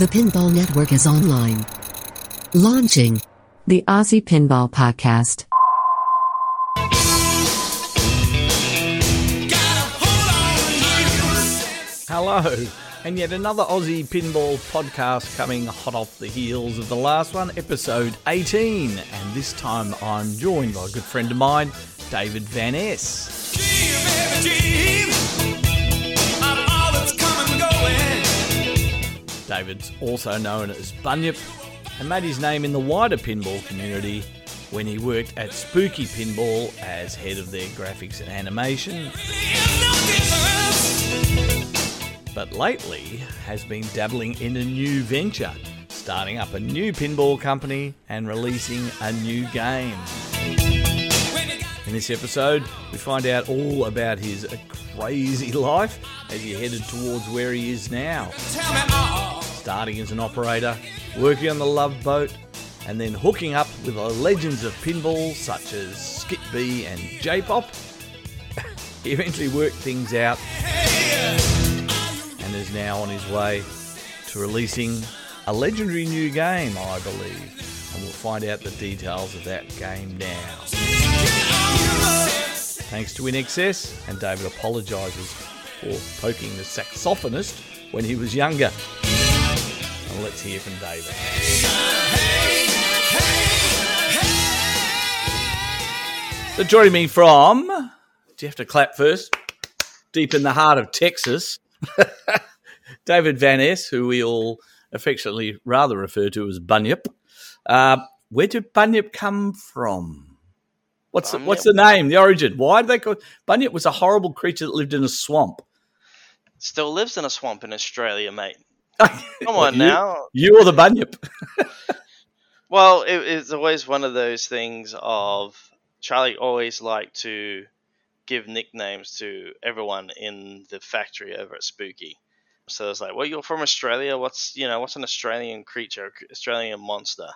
The Pinball Network is online. Launching The Aussie Pinball Podcast. Hello, and yet another Aussie Pinball podcast coming hot off the heels of the last one, episode 18. And this time I'm joined by a good friend of mine, David van Ess. David's also known as Bunyip and made his name in the wider pinball community when he worked at Spooky Pinball as head of their graphics and animation. But lately has been dabbling in a new venture, starting up a new pinball company and releasing a new game. In this episode, we find out all about his crazy life as he headed towards where he is now. Starting as an operator, working on the Love Boat, and then hooking up with the legends of pinball such as Skip B and J Pop. he eventually worked things out and is now on his way to releasing a legendary new game, I believe. And we'll find out the details of that game now. Thanks to INXS, and David apologises for poking the saxophonist when he was younger. And let's hear from David. So joining me from, do you have to clap first? Deep in the heart of Texas, David van Ess, who we all affectionately rather refer to as Bunyip. Uh, where did Bunyip come from? What's the, what's the name? The origin? Why did they call Bunyip? Was a horrible creature that lived in a swamp. Still lives in a swamp in Australia, mate. Come on you, now. You or the Bunyip? Well, it, it's always one of those things of Charlie always liked to give nicknames to everyone in the factory over at Spooky. So it's like, well, you're from Australia. What's you know, what's an Australian creature, Australian monster?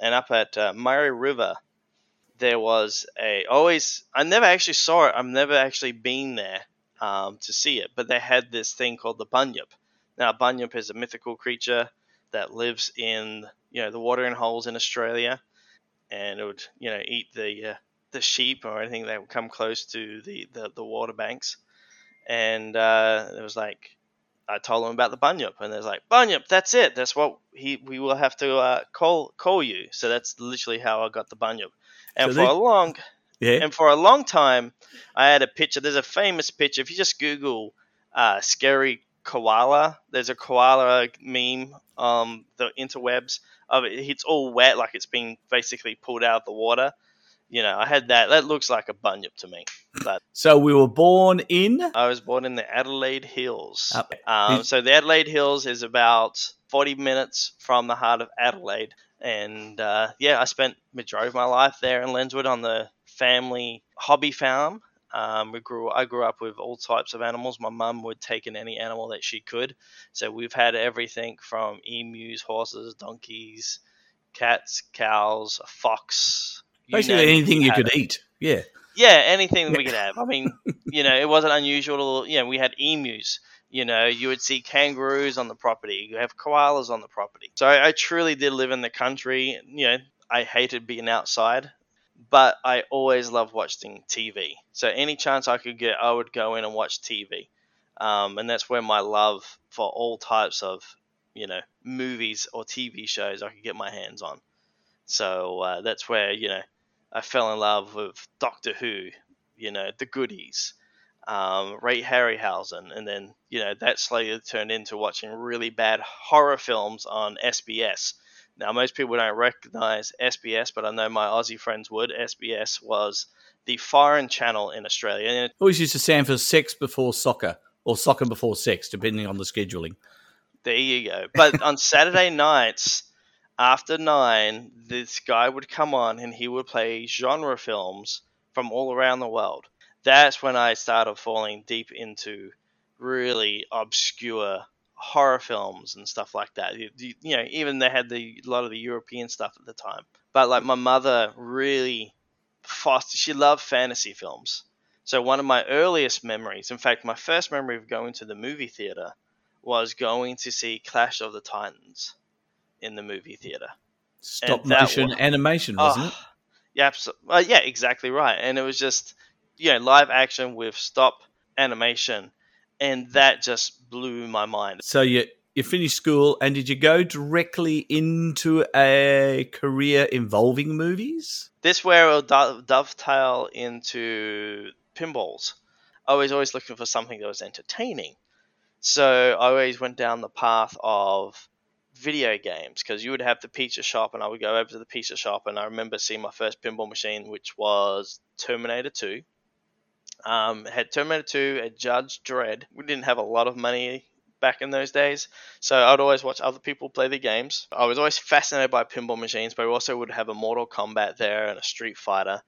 And up at uh, Murray River, there was a always. I never actually saw it. I've never actually been there um, to see it, but they had this thing called the bunyip. Now, bunyip is a mythical creature that lives in you know the watering holes in Australia, and it would you know eat the uh, the sheep or anything that would come close to the the, the water banks. And uh, it was like I told them about the bunyip, and there's like bunyip. That's it. That's what he we will have to uh, call call you. So that's literally how I got the bunyip. And So for they- a long Yeah. and for a long time, I had a picture. There's a famous picture. If you just Google uh, "scary koala," there's a koala meme on the interwebs of it. It's all wet, like it's been basically pulled out of the water. You know, I had that. That looks like a bunyip to me. But So we were born in. I was born in the Adelaide Hills. Um, so the Adelaide Hills is about 40 minutes from the heart of Adelaide. And uh, yeah, I spent majority of my life there in Lenswood on the family hobby farm. Um, we grew. I grew up with all types of animals. My mum would take in any animal that she could. So we've had everything from emus, horses, donkeys, cats, cows, a fox. Basically anything you could it. eat. Yeah. Yeah, anything that we could have. I mean, you know, it wasn't unusual. To, you know, we had emus. You know, you would see kangaroos on the property. You have koalas on the property. So I, I truly did live in the country. You know, I hated being outside, but I always loved watching TV. So any chance I could get, I would go in and watch TV. Um, and that's where my love for all types of, you know, movies or TV shows I could get my hands on. So uh, that's where you know I fell in love with Doctor Who, you know, the goodies, um, Ray Harryhausen, and then you know that slowly turned into watching really bad horror films on SBS. Now most people don't recognize SBS, but I know my Aussie friends would. SBS was the foreign channel in Australia, and it Always used to stand for sex before soccer or soccer before sex, depending on the scheduling. There you go. But on Saturday nights after nine, this guy would come on and he would play genre films from all around the world. That's when I started falling deep into really obscure horror films and stuff like that. You, you- know, even they had the a lot of the European stuff at the time. But like my mother really fostered, she loved fantasy films. So one of my earliest memories, in fact, my first memory of going to the movie theater was going to see Clash of the Titans in the movie theater. Stop motion one- animation, wasn't Oh, it? Yeah, abso- uh, yeah, exactly right. And it was just, you know, live action with stop animation, and that just blew my mind. So you you finished school, and did you go directly into a career involving movies? This where it'll do- dovetail into pinballs. I was always looking for something that was entertaining, so I always went down the path of video games because you would have the pizza shop, and I would go over to the pizza shop, and I remember seeing my first pinball machine, which was Terminator Two. Um, had Terminator 2, had Judge Dredd. We didn't have a lot of money back in those days, so I'd always watch other people play the games. I was always fascinated by pinball machines, but we also would have a Mortal Kombat there and a Street Fighter.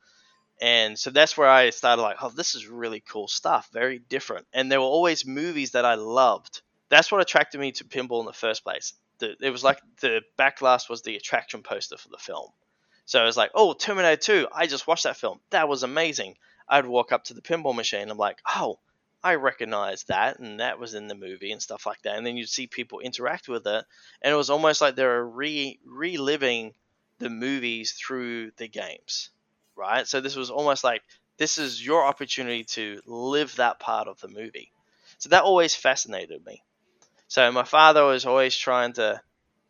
And so that's where I started like, oh, this is really cool stuff, very different. And there were always movies that I loved. That's what attracted me to pinball in the first place. The, it was like the backglass was the attraction poster for the film. So it was like, oh, Terminator 2, I just watched that film. That was amazing. I'd walk up to the pinball machine. I'm like, oh, I recognize that, and that was in the movie and stuff like that. And then you'd see people interact with it, and it was almost like they were re reliving the movies through the games, right? So this was almost like this is your opportunity to live that part of the movie. So that always fascinated me. So my father was always trying to,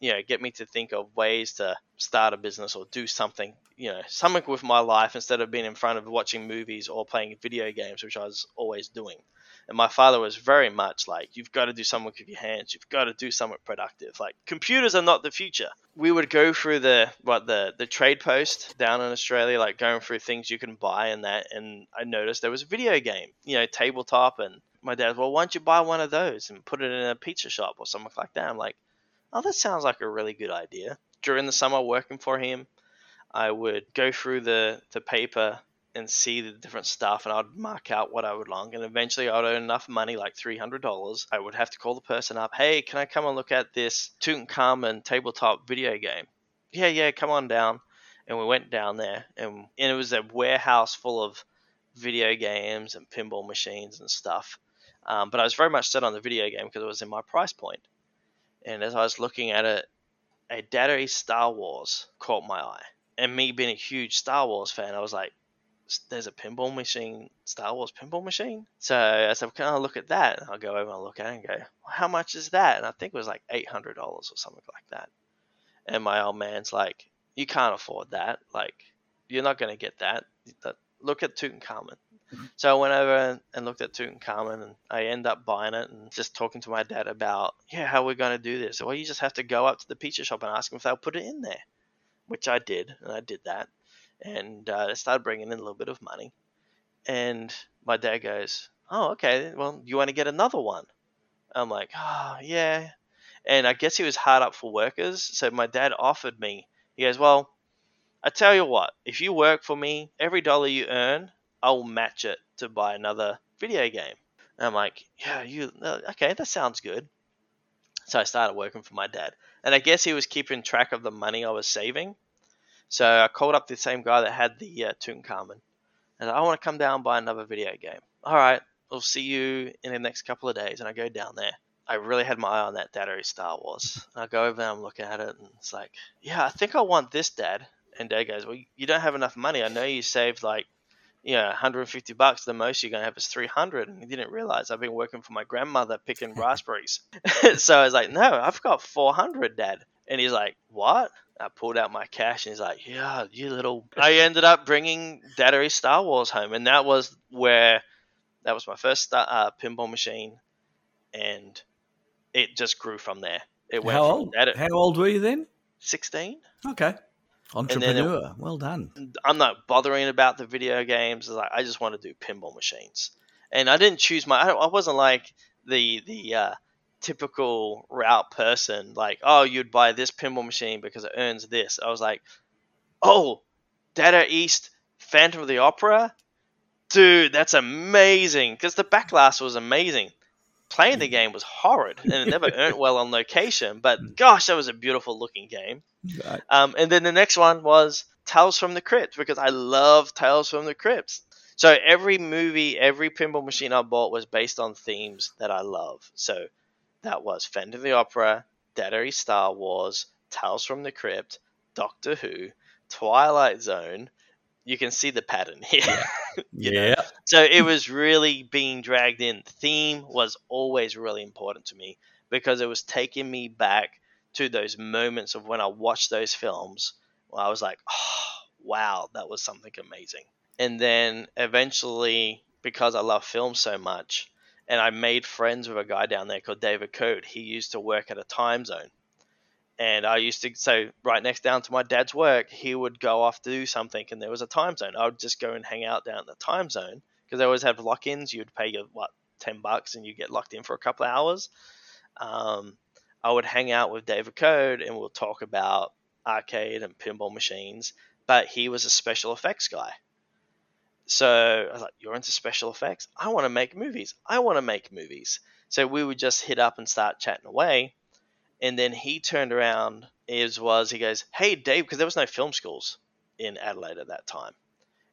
you know, get me to think of ways to start a business or do something, you know, something with my life instead of being in front of watching movies or playing video games, which I was always doing. And my father was very much like, you've got to do something with your hands. You've got to do something productive. Like computers are not the future. We would go through the what the the trade post down in Australia, like going through things you can buy and that. And I noticed there was a video game, you know, tabletop. And my dad, well, why don't you buy one of those and put it in a pizza shop or something like that? I'm like, oh, that sounds like a really good idea. During the summer working for him, I would go through the the paper and see the different stuff and I'd mark out what I would like and eventually I'd earn enough money like $300 I would have to call the person up hey can I come and look at this Tutankhamun tabletop video game? Yeah yeah come on down. And we went down there and, and it was a warehouse full of video games and pinball machines and stuff. Um, but I was very much set on the video game because it was in my price point. And as I was looking at it a East Star Wars caught my eye and me being a huge Star Wars fan I was like there's a pinball machine, Star Wars pinball machine. So I said, can I look at that? And I'll go over and look at it and go, well, how much is that? And I think it was like $800 or something like that. And my old man's like, you can't afford that. Like, you're not going to get that. Look at Tutankhamun. So I went over and looked at Tutankhamun and I end up buying it and just talking to my dad about, yeah, how we're going to do this. Well, you just have to go up to the pizza shop and ask them if they'll put it in there, which I did. And I did that and uh, it started bringing in a little bit of money. And my dad goes, "Oh, okay. Well, you want to get another one?" I'm like, "Oh, yeah." And I guess he was hard up for workers, so my dad offered me. He goes, "Well, I tell you what. If you work for me, every dollar you earn, I'll match it to buy another video game." And I'm like, "Yeah, you okay? That sounds good." So I started working for my dad, and I guess he was keeping track of the money I was saving. So I called up the same guy that had the uh, Tutankhamun, and I want to come down and buy another video game. All right, I'll see you in the next couple of days. And I go down there. I really had my eye on that East Star Wars. And I go over there and I'm looking at it, and it's like, yeah, I think I want this, Dad. And Dad goes, well, you don't have enough money. I know you saved like, you know, 150 bucks. The most you're gonna have is 300. And he didn't realize I've been working for my grandmother picking raspberries. so I was like, no, I've got 400, Dad. And he's like, what? I pulled out my cash and he's like, "Yeah, you little." I ended up bringing East Star Wars home, and that was where that was my first star, uh, pinball machine, and it just grew from there. It went How from old? How old were you then? 16. Okay, then it- entrepreneur. well done. I'm not bothering about the video games. Like I just want to do pinball machines, and I didn't choose my. I, I wasn't like the the uh, typical route person. Like, oh, you'd buy this pinball machine because it earns this. I was like, oh, Data East Phantom of the Opera, dude, that's amazing. Because the backglass was amazing. Playing the game was horrid, and it never earned well on location. But gosh, that was a beautiful looking game. Right. Um, and then the next one was Tales from the Crypt because I love Tales from the Crypt. So every movie, every pinball machine I bought was based on themes that I love. So that was Phantom of the Opera, Data East Star Wars, Tales from the Crypt, Doctor Who, Twilight Zone. You can see the pattern here. you know? yeah. So it was really being dragged in. Theme was always really important to me because it was taking me back to those moments of when I watched those films where I was like, oh, wow, that was something amazing. And then eventually, because I love film so much, and I made friends with a guy down there called David Code. He used to work at a Timezone. And I used to, so right next down to my dad's work, he would go off to do something and there was a Timezone. I would just go and hang out down at the Timezone because they always have lock ins. You'd pay your, what, 10 bucks and you get locked in for a couple of hours. Um, I would hang out with David Code and we'll talk about arcade and pinball machines. But he was a special effects guy. So I was like, You're into special effects? I want to make movies. I want to make movies. So we would just hit up and start chatting away. And then he turned around, is was he goes, Hey Dave, because there was no film schools in Adelaide at that time.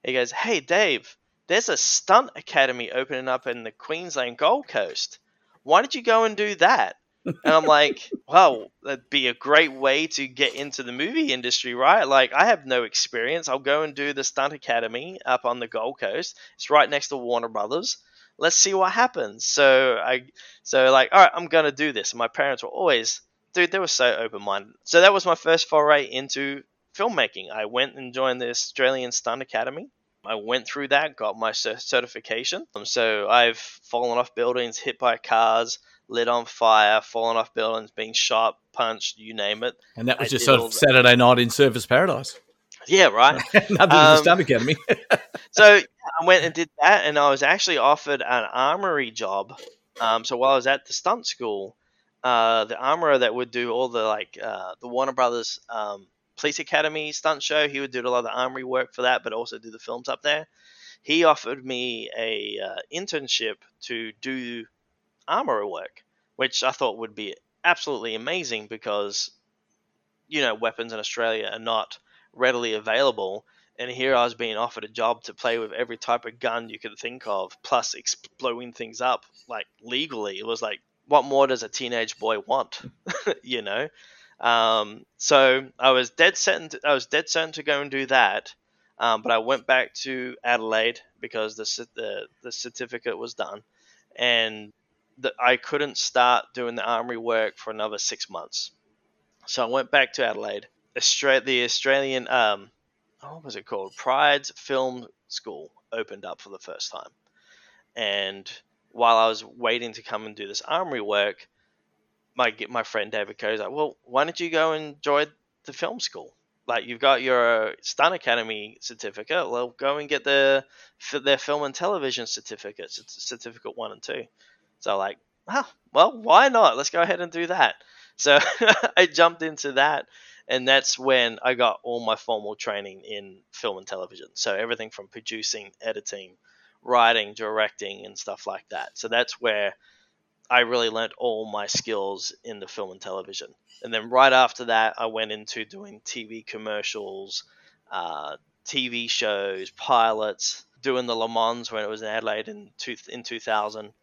He goes, Hey Dave, there's a stunt academy opening up in the Queensland Gold Coast. Why don't you go and do that? And I'm like, well, that'd be a great way to get into the movie industry, right? Like, I have no experience. I'll go and do the Stunt Academy up on the Gold Coast. It's right next to Warner Brothers. Let's see what happens. So I, so like, all right, I'm gonna do this. And my parents were always, dude, they were so open minded. So that was my first foray into filmmaking. I went and joined the Australian Stunt Academy. I went through that, got my certification. So I've fallen off buildings, hit by cars lit on fire, falling off buildings, being shot, punched, you name it. And that was I just sort of that. Saturday night in Surfers Paradise. Yeah, right. Nothing um, Um, the Stunt Academy. so I went and did that, and I was actually offered an armory job. Um, so while I was at the stunt school, uh, the armorer that would do all the like uh, the Warner Brothers um, Police Academy stunt show, he would do a lot of the armory work for that, but also do the films up there. He offered me a uh, internship to do armorer work, which I thought would be absolutely amazing because you know weapons in Australia are not readily available and here I was being offered a job to play with every type of gun you could think of, plus exploding things up like legally. It was like, what more does a teenage boy want? you know. Um, so I was dead certain. To, I was dead certain to go and do that. Um, but I went back to Adelaide because the the, the certificate was done, and the, I couldn't start doing the armory work for another six months. So I went back to Adelaide. Austra- the Australian um, what was it called? Pride's Film School opened up for the first time. And while I was waiting to come and do this armory work, my my friend David Coe was like, "Well, why don't you go and join the film school? Like you've got your stunt academy certificate. Well, go and get the their film and television certificate, certificate one and two. So like, oh, well, why not? Let's go ahead and do that. So I jumped into that and that's when I got all my formal training in film and television. So everything from producing, editing, writing, directing, and stuff like that. So that's where I really learned all my skills in the film and television. And then right after that, I went into doing TV commercials, uh, TV shows, pilots, doing the Le Mans when it was in Adelaide in two, in 2000.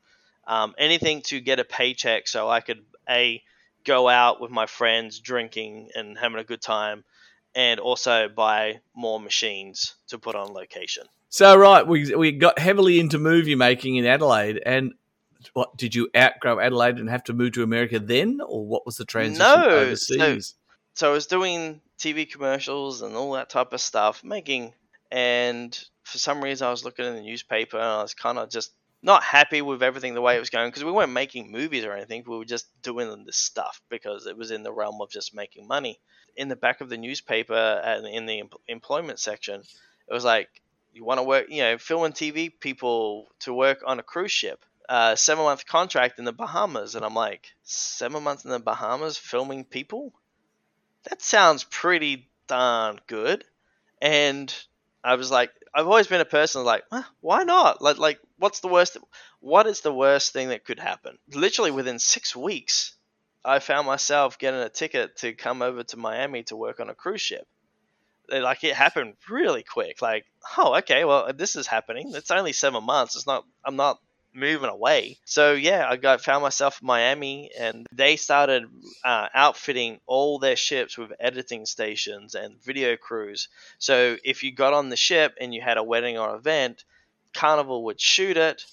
Um, anything to get a paycheck so I could a go out with my friends drinking and having a good time and also buy more machines to put on location. So right, we we got heavily into movie making in Adelaide, and what did you outgrow Adelaide and have to move to America then, or what was the transition No, overseas? So I was doing TV commercials and all that type of stuff, making, and for some reason I was looking in the newspaper and I was kind of just not happy with everything the way it was going because we weren't making movies or anything. We were just doing this stuff because it was in the realm of just making money. In the back of the newspaper and in the em- employment section, it was like, you want to work, you know, film and TV people to work on a cruise ship, uh, seven month contract in the Bahamas. And I'm like, seven months in the Bahamas filming people? That sounds pretty darn good. And I was like, I've always been a person like, huh, why not? Like, like, what's the worst? What is the worst thing that could happen? Literally within six weeks, I found myself getting a ticket to come over to Miami to work on a cruise ship. Like it happened really quick. Like, oh, okay, well, this is happening. It's only seven months. It's not. I'm not moving away. So yeah, I got found myself in Miami, and they started uh, outfitting all their ships with editing stations and video crews. So if you got on the ship and you had a wedding or event, Carnival would shoot it,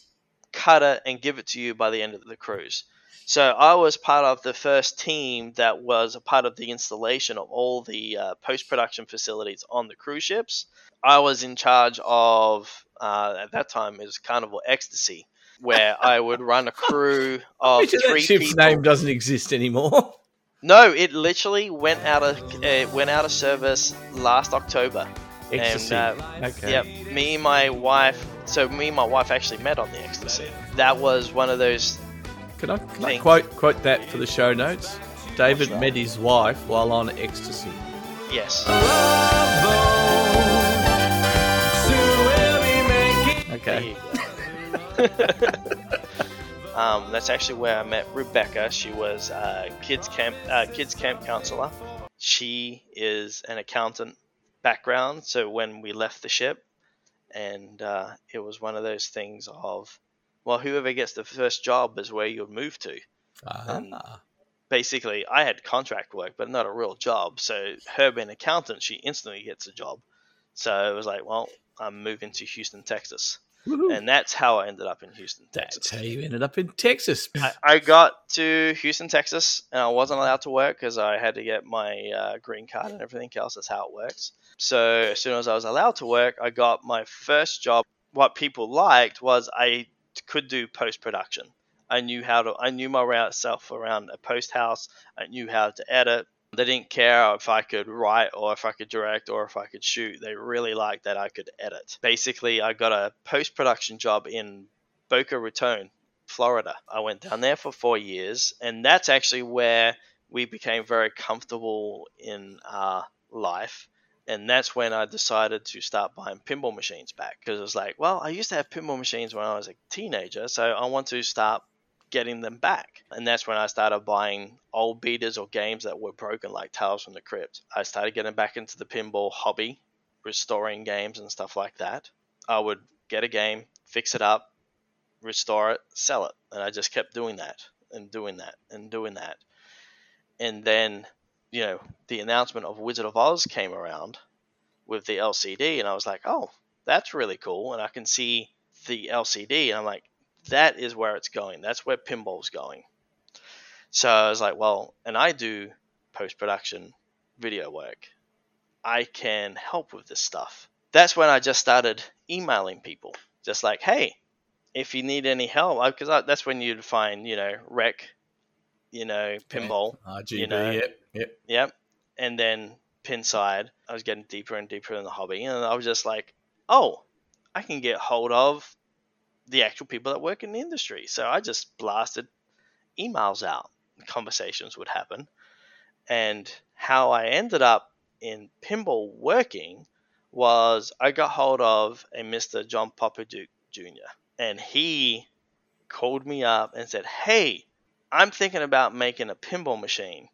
cut it, and give it to you by the end of the cruise. So I was part of the first team that was a part of the installation of all the uh, post production facilities on the cruise ships. I was in charge of uh, at that time it was Carnival Ecstasy, where I would run a crew of three that ship's people. name doesn't exist anymore. No, it literally went out of uh, went out of service last October. Ecstasy. And, uh, okay. Yep, me and my wife. So me and my wife actually met on the Ecstasy. That was one of those. Can I, can I quote quote that for the show notes? David met his wife while on ecstasy. Yes. Okay. um, that's actually where I met Rebecca. She was a kids camp uh, kids camp counselor. She is an accountant background. So when we left the ship, and uh, it was one of those things of, well, whoever gets the first job is where you'll move to. Ah. Basically, I had contract work, but not a real job. So her being an accountant, she instantly gets a job. So it was like, well, I'm moving to Houston, Texas Woohoo. and that's how I ended up in Houston, Texas. That's how you ended up in Texas. I, I got to Houston, Texas, and I wasn't allowed to work because I had to get my uh, green card and everything else. That's how it works. So as soon as I was allowed to work, I got my first job. What people liked was I could do post production. I knew how to. I knew my route self around a post house. I knew how to edit. They didn't care if I could write or if I could direct or if I could shoot. They really liked that I could edit. Basically, I got a post production job in Boca Raton, Florida. I went down there for four years, and that's actually where we became very comfortable in our life. And that's when I decided to start buying pinball machines back because it was like, well, I used to have pinball machines when I was a teenager, so I want to start getting them back. And that's when I started buying old beaters or games that were broken, like Tales from the Crypt. I started getting back into the pinball hobby, restoring games and stuff like that. I would get a game, fix it up, restore it, sell it. And I just kept doing that and doing that and doing that. And then, you know, the announcement of Wizard of Oz came around with the LCD, and I was like, oh, that's really cool. And I can see the LCD, and I'm like, that is where it's going. That's where pinball's going. So I was like, well, and I do post production video work. I can help with this stuff. That's when I just started emailing people, just like, hey, if you need any help, uh, because that's when you'd find, you know, rec, you know, pinball, RGB, you know. yep, yep. Yep. And then Pinside, I was getting deeper and deeper in the hobby, and I was just like, oh, I can get hold of the actual people that work in the industry. So I just blasted emails out. Conversations would happen. And how I ended up in pinball working was I got hold of a Mr. John Popadiuk Jr. And he called me up and said, Hey, I'm thinking about making a pinball machine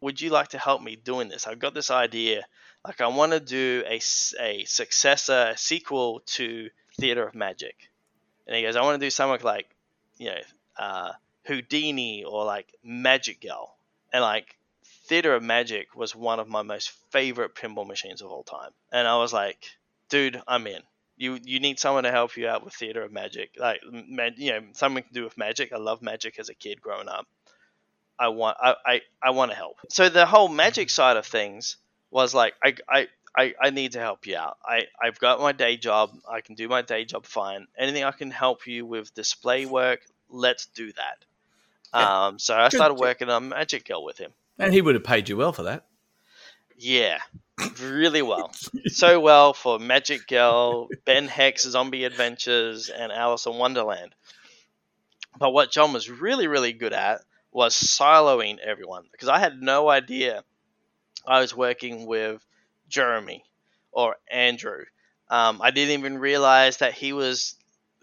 would you like to help me doing this? I've got this idea. Like, I want to do a, a successor, a sequel to Theater of Magic. And he goes, I want to do something like, you know, uh, Houdini or like Magic Girl. And like, Theater of Magic was one of my most favorite pinball machines of all time. And I was like, dude, I'm in. You, you need someone to help you out with Theater of Magic, like you know something to do with magic. I love magic as a kid growing up. I want I, I, I want to help. So the whole magic side of things was like I, I, I, I need to help you out. I, I've got my day job. I can do my day job fine. Anything I can help you with display work, let's do that. Yeah. Um, so I started working on Magic Girl with him. And he would have paid you well for that. Yeah, really well. so well for Magic Girl, Ben Heck's Zombie Adventures, and Alice in Wonderland. But what John was really, really good at was siloing everyone because I had no idea I was working with Jeremy or Andrew. Um, I didn't even realize that he was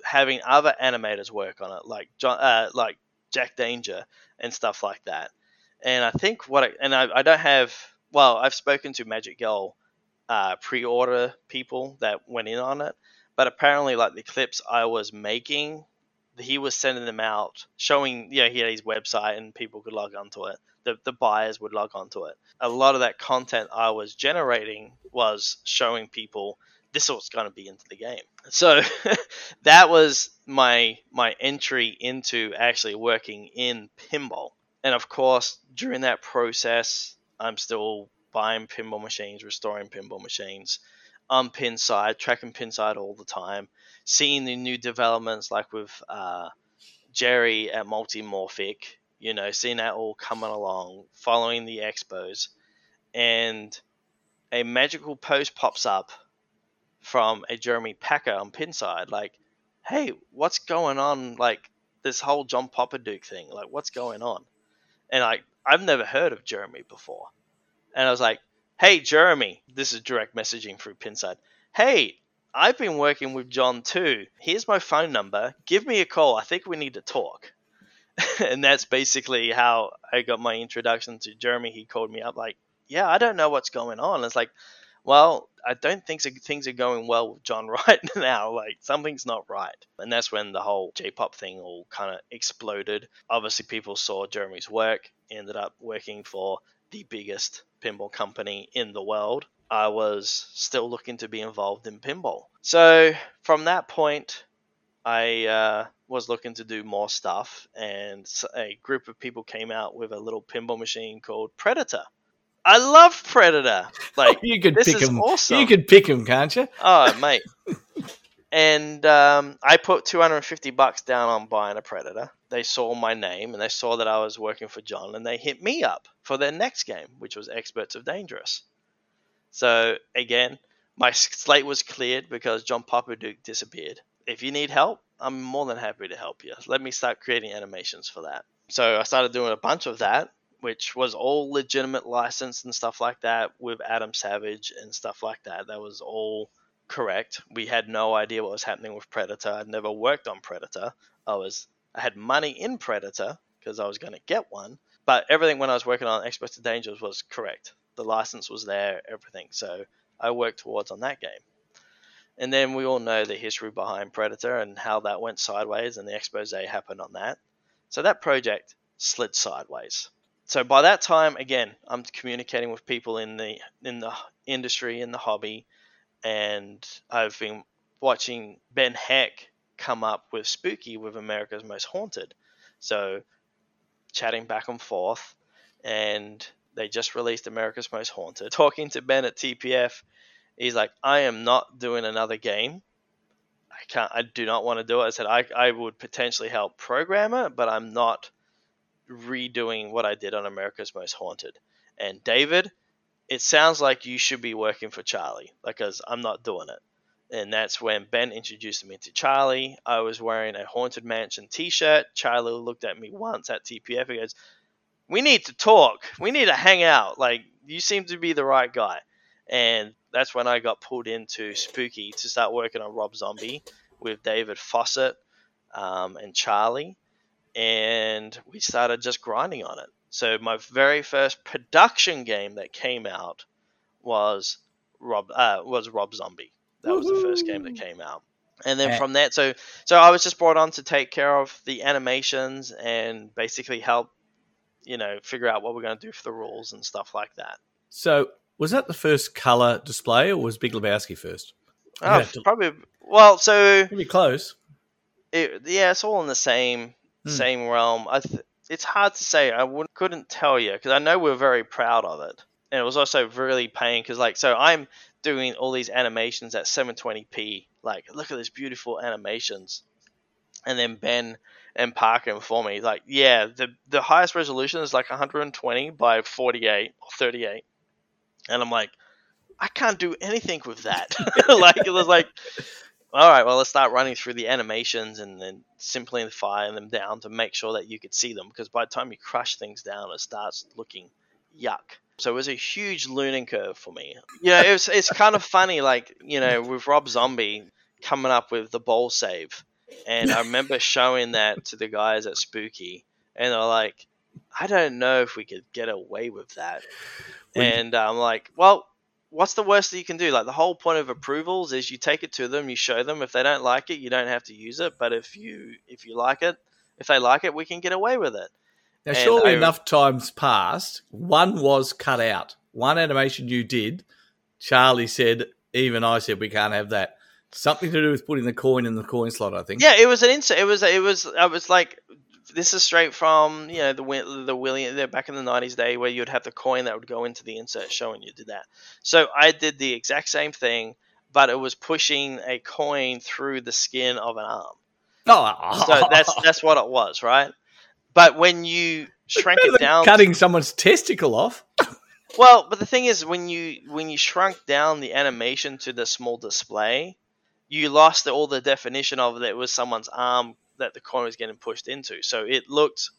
having other animators work on it, like John, uh, like Jack Danger and stuff like that. And I think what I, and I, I don't have well, I've spoken to Magic Girl uh, pre-order people that went in on it, but apparently, like the clips I was making he was sending them out, showing you know he had his website and people could log onto it. The the buyers would log onto it. A lot of that content I was generating was showing people this is what's going to be into the game. So that was my my entry into actually working in pinball. And of course, during that process, I'm still buying pinball machines, restoring pinball machines, on Pinside, tracking Pinside all the time, seeing the new developments like with uh, Jerry at Multimorphic, you know, seeing that all coming along, following the expos, and a magical post pops up from a Jeremy Packer on Pinside, like, hey, what's going on? Like this whole John Popadiuk thing, like what's going on? And like I've never heard of Jeremy before, and I was like, hey, Jeremy, this is direct messaging through Pinside. Hey, I've been working with John too. Here's my phone number. Give me a call. I think we need to talk. and that's basically how I got my introduction to Jeremy. He called me up like, yeah, I don't know what's going on. It's like, well, I don't think so, things are going well with John right now. Like something's not right. And that's when the whole J-pop thing all kind of exploded. Obviously, people saw Jeremy's work, ended up working for the biggest pinball company in the world. I was still looking to be involved in pinball. So from that point, I uh, was looking to do more stuff, and a group of people came out with a little pinball machine called Predator. I love Predator. Like you could this pick is him. awesome. You could pick him, can't you? Oh, mate. and um, I put 250 bucks down on buying a Predator. They saw my name and they saw that I was working for John, and they hit me up for their next game, which was Experts of Dangerous. So again, my slate was cleared because John Popadiuk disappeared. If you need help, I'm more than happy to help you. Let me start creating animations for that. So I started doing a bunch of that, which was all legitimate license and stuff like that with Adam Savage and stuff like that. That was all correct. We had no idea what was happening with Predator. I'd never worked on Predator. I was I had money in Predator because I was going to get one, but everything when I was working on Experts of Dangerous was correct. The license was there, everything. So I worked towards on that game. And then we all know the history behind Predator and how that went sideways and the expose happened on that. So that project slid sideways. So by that time, again, I'm communicating with people in the in the industry in the hobby, and I've been watching Ben Heck come up with Spooky with America's Most Haunted. So chatting back and forth, and they just released America's Most Haunted. Talking to Ben at TPF, he's like, "I am not doing another game. I can't. I do not want to do it." I said, "I I would potentially help program it, but I'm not." redoing what I did on America's Most Haunted. And David, it sounds like you should be working for Charlie because I'm not doing it. And that's when Ben introduced me to Charlie. I was wearing a Haunted Mansion t shirt. Charlie looked at me once at TPF. He goes, We need to talk. We need to hang out. Like, you seem to be the right guy. And that's when I got pulled into Spooky to start working on Rob Zombie with David Fawcett um, and Charlie and we started just grinding on it. So my very first production game that came out was Rob uh, was Rob Zombie. That was the first game that came out. And then Eh. from that, so so I was just brought on to take care of the animations and basically help, you know, figure out what we're going to do for the rules and stuff like that. So was that the first color display, or was Big Lebowski first? Oh, to- probably. Well, so Pretty close. it, yeah, it's all in the same Hmm. same realm. I th- it's hard to say. I wouldn't, couldn't tell you because I know we're very proud of it, and it was also really paying because like so I'm doing all these animations at 720p. Like look at these beautiful animations, and then Ben and Parker inform me like yeah the the highest resolution is like 120 by 48 or 38, and I'm like I can't do anything with that. like it was like all right, well, let's start running through the animations and then simplifying them down to make sure that you could see them. Because by the time you crush things down, it starts looking yuck. So it was a huge learning curve for me. You know, it was, it's kind of funny, like, you know, with Rob Zombie coming up with the bowl save. And I remember showing that to the guys at Spooky, and they're like, I don't know if we could get away with that. And I'm like, well, what's the worst that you can do? Like the whole point of approvals is you take it to them, you show them. If they don't like it, you don't have to use it. But if you if you like it, if they like it, we can get away with it. Now, And surely I- enough times passed, one was cut out. One animation you did, Charlie said, even I said, we can't have that. Something to do with putting the coin in the coin slot, I think. Yeah, it was an insert. It was it was I was like this is straight from you know the the William the back in the nineties day where you'd have the coin that would go into the insert showing you did that. So I did the exact same thing, but it was pushing a coin through the skin of an arm. Oh, So that's that's what it was, right? But when you shrank it down, cutting someone's testicle off. well, but the thing is, when you when you shrunk down the animation to the small display, you lost all the definition of that it was someone's arm that the coin was getting pushed into. So it looked,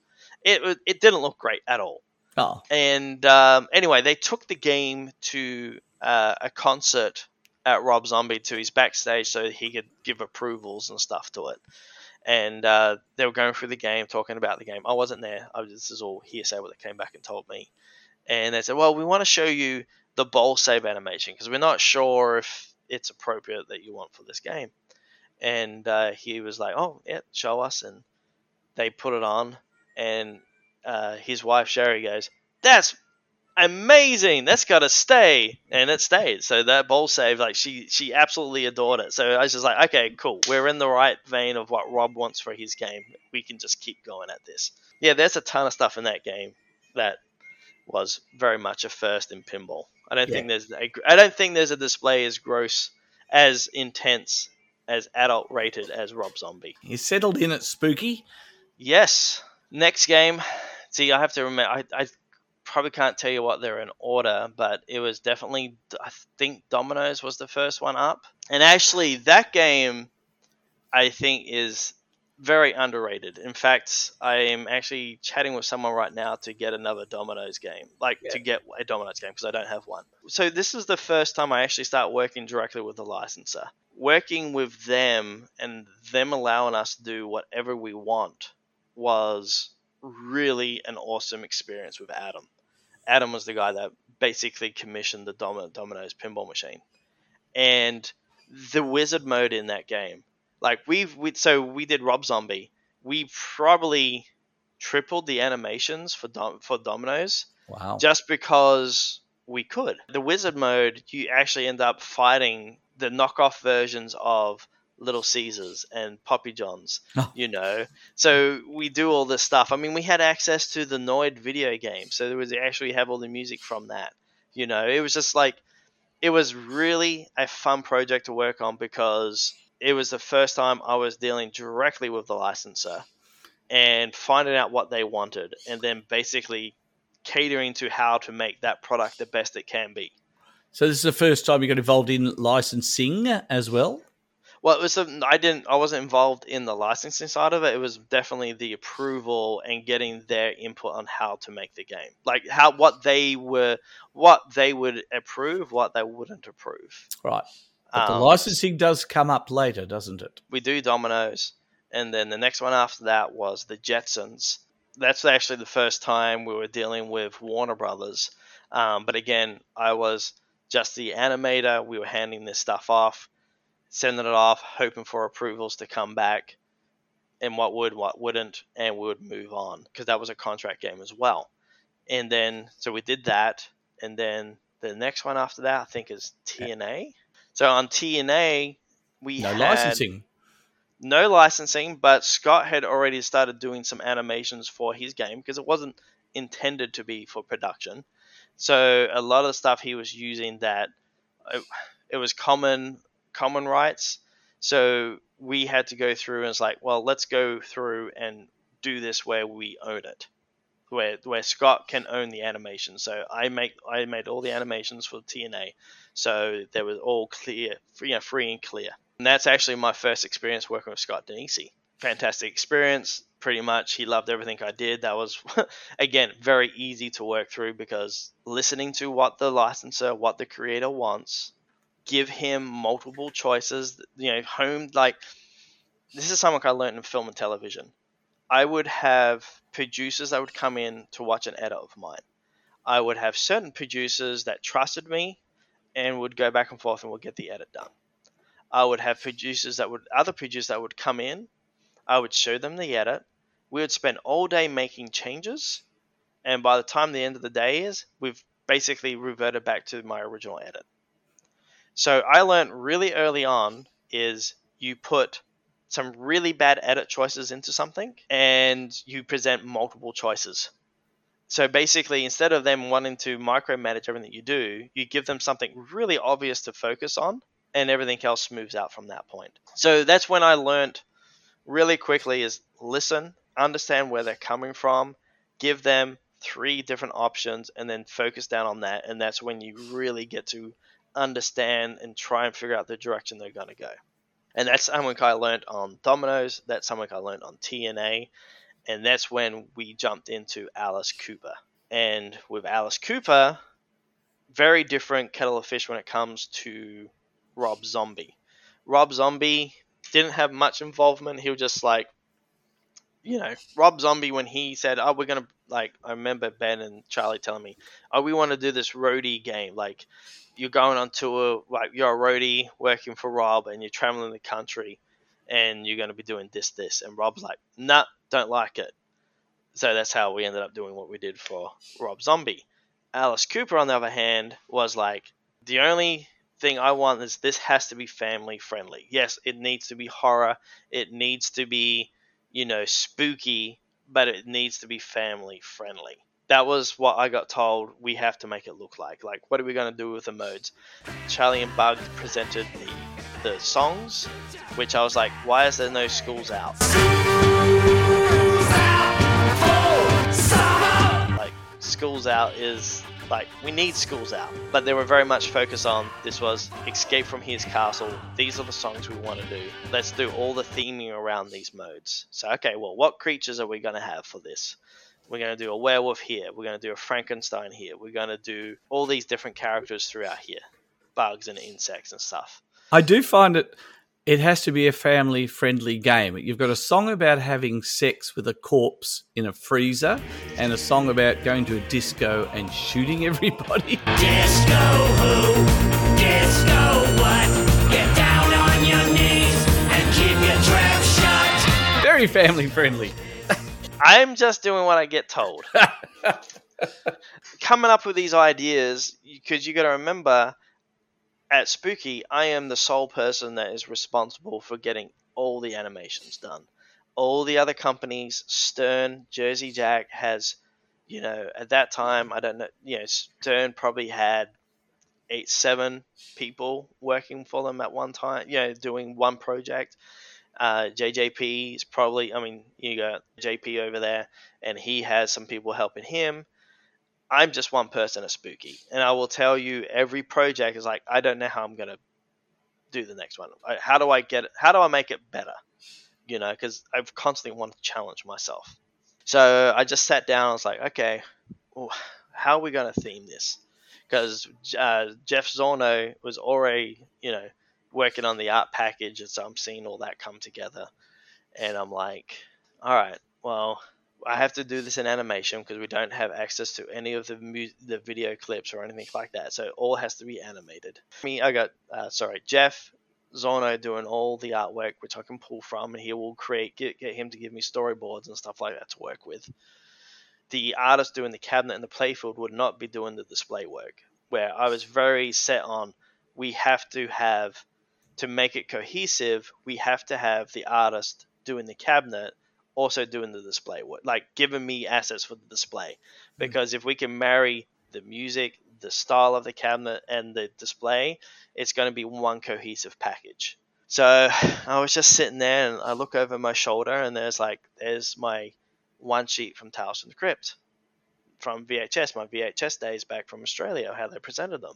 it it didn't look great at all. Oh, And um, anyway, they took the game to uh, a concert at Rob Zombie to his backstage so he could give approvals and stuff to it. And uh, they were going through the game, talking about the game. I wasn't there. I was, this is all hearsay what they came back and told me. And they said, "Well, we want to show you the bowl save animation because we're not sure if it's appropriate that you want for this game." And uh, he was like, "Oh, yeah, show us." And they put it on, and uh, his wife Sheri goes, "That's amazing. That's got to stay," and it stayed. So that bowl save, like she she absolutely adored it. So I was just like, "Okay, cool. We're in the right vein of what Rob wants for his game. We can just keep going at this." Yeah, there's a ton of stuff in that game that was very much a first in pinball. I don't Yeah. think there's a, I don't think there's a display as gross, as intense, as adult rated as Rob Zombie. you settled in at Spooky. Yes. Next game. See, I have to remember. I, I probably can't tell you what they're in order, but it was definitely. I think Domino's was the first one up, and actually that game, I think is very underrated. In fact, I am actually chatting with someone right now to get another Domino's game, like to get a Domino's game because I don't have one. So this is the first time I actually start working directly with the licensor. Working with them and them allowing us to do whatever we want was really an awesome experience with Adam. Adam was the guy that basically commissioned the Domino's pinball machine, and the wizard mode in that game. Like we've we, so we did Rob Zombie. We probably tripled the animations for Dom- for Domino's Wow. just because we could. The wizard mode, you actually end up fighting the knockoff versions of Little Caesars and Poppy Johns, Oh. you know. So we do all this stuff. I mean, we had access to the Noid video game, so there was actually have all the music from that. You know, it was just like it was really a fun project to work on because it was the first time I was dealing directly with the licensor and finding out what they wanted and then basically catering to how to make that product the best it can be. So this is the first time you got involved in licensing as well. Well, it was a, I didn't I wasn't involved in the licensing side of it. It was definitely the approval and getting their input on how to make the game. Like how what they were what they would approve, what they wouldn't approve. Right. But the Um, licensing does come up later, doesn't it? we do Domino's, and then the next one after that was the Jetsons. That's actually the first time we were dealing with Warner Brothers. Um, but again, I was just the animator. We were handing this stuff off, sending it off, hoping for approvals to come back, and what would, what wouldn't, and we would move on because that was a contract game as well. And then, so we did that, and then the next one after that, I think, is TNA. So on TNA, we No had licensing. no licensing, but Scott had already started doing some animations for his game because it wasn't intended to be for production. So a lot of the stuff he was using that it, it was common common rights. So we had to go through and it's like, well, let's go through and do this where we own it. Where, where Scott can own the animation, so I make I made all the animations for TNA, so they were all clear, free, you know, free and clear. And that's actually my first experience working with Scott Danesi. Fantastic experience. Pretty much, he loved everything I did. That was, again, very easy to work through because listening to what the licensor, what the creator wants, give him multiple choices. You know, home, like, this is something I learned in film and television. I would have producers that would come in to watch an edit of mine. I would have certain producers that trusted me and would go back and forth and would get the edit done. I would have producers that would other producers that would come in. I would show them the edit. We would spend all day making changes, and by the time the end of the day is, we've basically reverted back to my original edit. So I learned really early on is you put some really bad edit choices into something and you present multiple choices. So basically, instead of them wanting to micromanage everything you do, you give them something really obvious to focus on, and everything else moves out from that point. So that's when I learned really quickly is listen, understand where they're coming from, give them three different options, and then focus down on that. And that's when you really get to understand and try and figure out the direction they're going to go. And that's something I learned on Domino's. That's something I learned on TNA and that's when we jumped into Alice Cooper. And with Alice Cooper, very different kettle of fish when it comes to Rob Zombie. Rob Zombie didn't have much involvement. He was just like, you know, Rob Zombie when he said, "Oh, we're gonna like," I remember Ben and Charlie telling me, "Oh, we want to do this roadie game. Like, you're going on tour, like you're a roadie working for Rob, and you're traveling the country, and you're going to be doing this, this." And Rob's like, "Nah, don't like it. So that's how we ended up doing what we did for Rob Zombie. Alice Cooper, on the other hand, was like, the only thing I want is this has to be family friendly. Yes, it needs to be horror, it needs to be, you know, spooky, but it needs to be family friendly. That was what I got told we have to make it look like. Like, what are we going to do with the modes? Charlie and Bug presented the the songs, which I was like, why is there no schools out? Like, schools out is like we need schools out but they were very much focused on this was escape from his castle these are the songs we want to do let's do all the theming around these modes so okay well what creatures are we going to have for this we're going to do a werewolf here we're going to do a frankenstein here we're going to do all these different characters throughout here bugs and insects and stuff I do find it it has to be a family friendly game. You've got a song about having sex with a corpse in a freezer and a song about going to a disco and shooting everybody. Disco who? Disco what? Get down on your knees and keep your trap shut. Very family friendly. I'm just doing what i get told coming up with these ideas because you got to remember at Spooky, I am the sole person that is responsible for getting all the animations done. All the other companies, Stern, Jersey Jack has, you know, at that time, I don't know, you know, Stern probably had eight, seven people working for them at one time, you know, doing one project. Uh, JJP is probably, I mean, you got JP over there, and he has some people helping him. I'm just one person at Spooky, and I will tell you every project is like I don't know how I'm gonna do the next one. How do I get it? How do I make it better? You know, because I've constantly wanted to challenge myself. So I just sat down. I was like, okay, how are we gonna theme this? Because uh, Jeff Zornow was already, you know, working on the art package, and so I'm seeing all that come together, and I'm like, all right, well, I have to do this in animation because we don't have access to any of the mu- the video clips or anything like that. So all has to be animated. Me, I got uh, sorry, Jeff Zornow doing all the artwork, which I can pull from, and he will create get, get him to give me storyboards and stuff like that to work with. The artist doing the cabinet and the playfield would not be doing the display work. Where I was very set on, we have to have to make it cohesive. We have to have the artist doing the cabinet also doing the display work, like giving me assets for the display. Hmm. Because if we can marry the music, the style of the cabinet, and the display, it's going to be one cohesive package. So I was just sitting there and I look over my shoulder and there's like there's my one sheet from Tales from the Crypt from VHS, my VHS days back from Australia, how they presented them.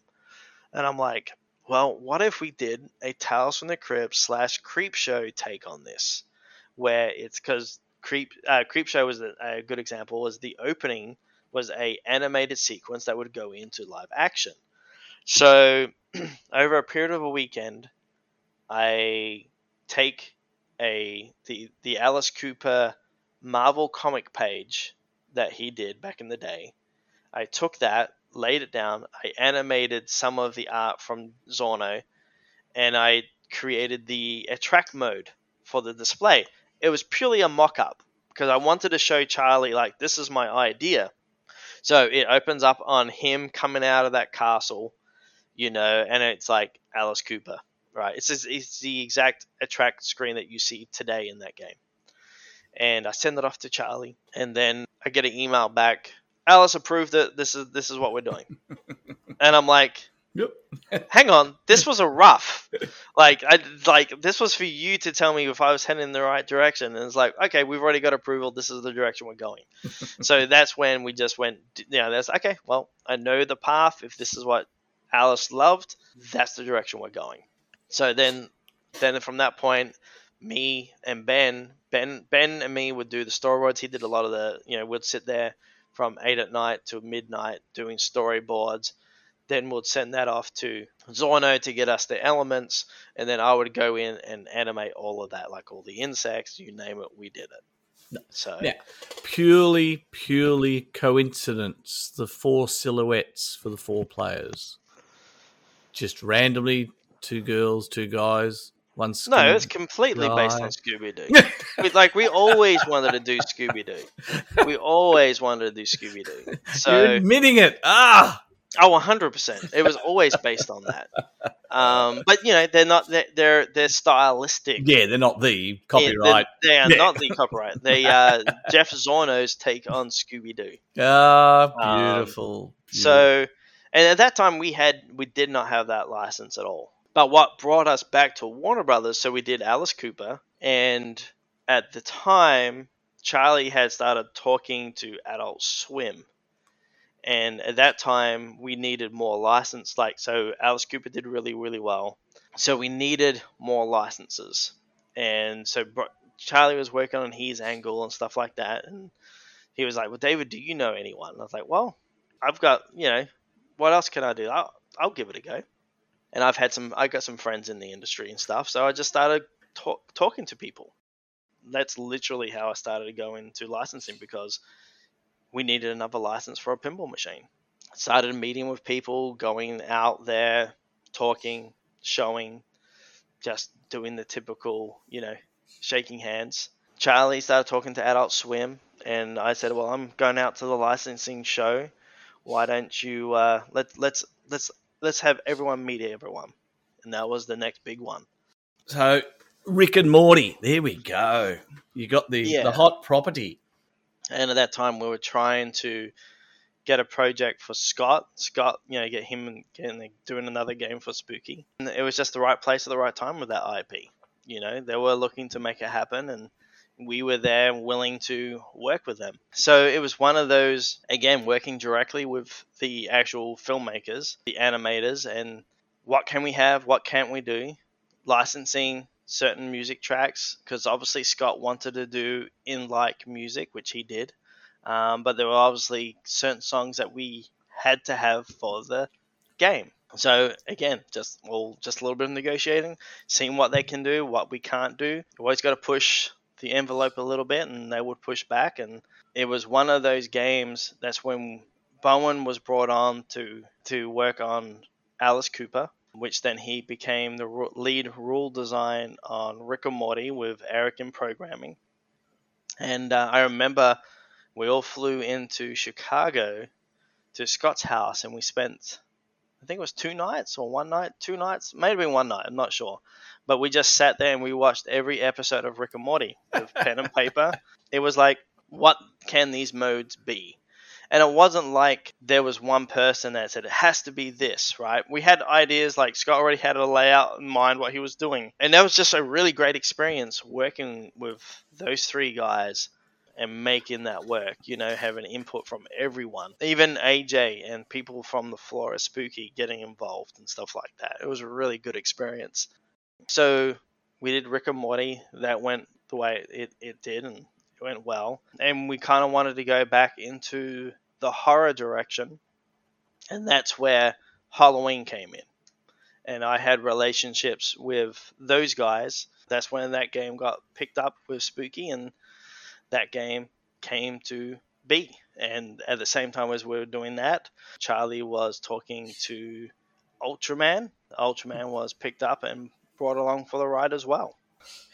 And I'm like, well, what if we did a Tales from the Crypt slash Creep Show take on this? Where it's because Creep uh, Creep Show was a, a good example. Was the opening was a animated sequence that would go into live action. So over a period of a weekend, I take a the the Alice Cooper Marvel comic page that he did back in the day. I took that, laid it down. I animated some of the art from Zornow, and I created the attract mode for the display. It was purely a mock-up because I wanted to show Charlie like this is my idea. So it opens up on him coming out of that castle, you know, and it's like Alice Cooper, right? It's just, it's the exact attract screen that you see today in that game. And I send it off to Charlie, and then I get an email back. Alice approved it. This is this is what we're doing. and I'm like, Yep. hang on, this was a rough. Like I like this was for you to tell me if I was heading in the right direction. And it's like, okay, we've already got approval. This is the direction we're going. so that's when we just went. You know, that's okay. Well, I know the path. If this is what Alice loved, that's the direction we're going. So then, then from that point, me and Ben, Ben, Ben and me would do the storyboards. He did a lot of the, you know, we'd sit there from eight at night to midnight doing storyboards. Then we'd send that off to Zornow to get us the elements, and then I would go in and animate all of that, like all the insects, you name it, we did it. So Yeah. Purely, purely coincidence. The four silhouettes for the four players. Just randomly, two girls, two guys, one. no, it's completely based on. Scooby Doo. we, like we always wanted to do Scooby Doo. We always wanted to do Scooby Doo. You're So admitting it. Ah, Oh, 100%. It was always based on that. Um, but you know, they're not they're they're, they're stylistic. yeah, they're not the Yeah, copyright. They, they are Yeah. not the copyright. They uh Jeff Zornow's take on Scooby Doo. Ah, Um, beautiful. So, and at that time we had we did not have that license at all. But what brought us back to Warner Brothers? So we did Alice Cooper, and at the time Charlie had started talking to Adult Swim. And at that time, we needed more license. Like, so Alice Cooper did really, really well. So we needed more licenses. And so Charlie was working on his angle and stuff like that. And he was like, Well, David, do you know anyone? And I was like, Well, I've got, you know, what else can I do? I'll, I'll give it a go. And I've had some, I got some friends in the industry and stuff. So I just started talk, talking to people. That's literally how I started to go into licensing because we needed another license for a pinball machine. Started meeting with people, going out there, talking, showing, just doing the typical, you know, shaking hands. Charlie started talking to Adult Swim, and I said, "Well, I'm going out to the licensing show. Why don't you uh, let let's let's let's have everyone meet everyone?" And that was the next big one. So Rick and Morty. There we go. You got the Yeah. the hot property. And at that time, we were trying to get a project for Scott. Scott, you know, get him and getting doing another game for Spooky. And it was just the right place at the right time with that IP. You know, they were looking to make it happen, and we were there willing to work with them. So it was one of those again working directly with the actual filmmakers, the animators, and what can we have, what can't we do, licensing certain music tracks because obviously Scott wanted to do in like music, which he did. Um, but there were obviously certain songs that we had to have for the game. So again, just well, just a little bit of negotiating, seeing what they can do, what we can't do. Always got to push the envelope a little bit, and they would push back. And it was one of those games. That's when Bowen was brought on to to work on Alice Cooper, which then he became the lead rule design on Rick and Morty with Eric in programming. And uh, I remember we all flew into Chicago to Scott's house, and we spent, I think it was two nights or one night, two nights, maybe one night, I'm not sure. But we just sat there and we watched every episode of Rick and Morty with pen and paper. It was like, what can these modes be? And it wasn't like there was one person that said it has to be this, right? We had ideas like Scott already had a layout in mind what he was doing. And that was just a really great experience working with those three guys and making that work, you know, having input from everyone, even AJ and people from the floor of Spooky getting involved and stuff like that. It was a really good experience. So we did Rick and Morty. That went the way it, it did and it went well. And we kind of wanted to go back into the horror direction. And that's where Halloween came in. And I had relationships with those guys. That's when that game got picked up with Spooky and that game came to be. And at the same time as we were doing that, Charlie was talking to Ultraman. Ultraman was picked up and brought along for the ride as well.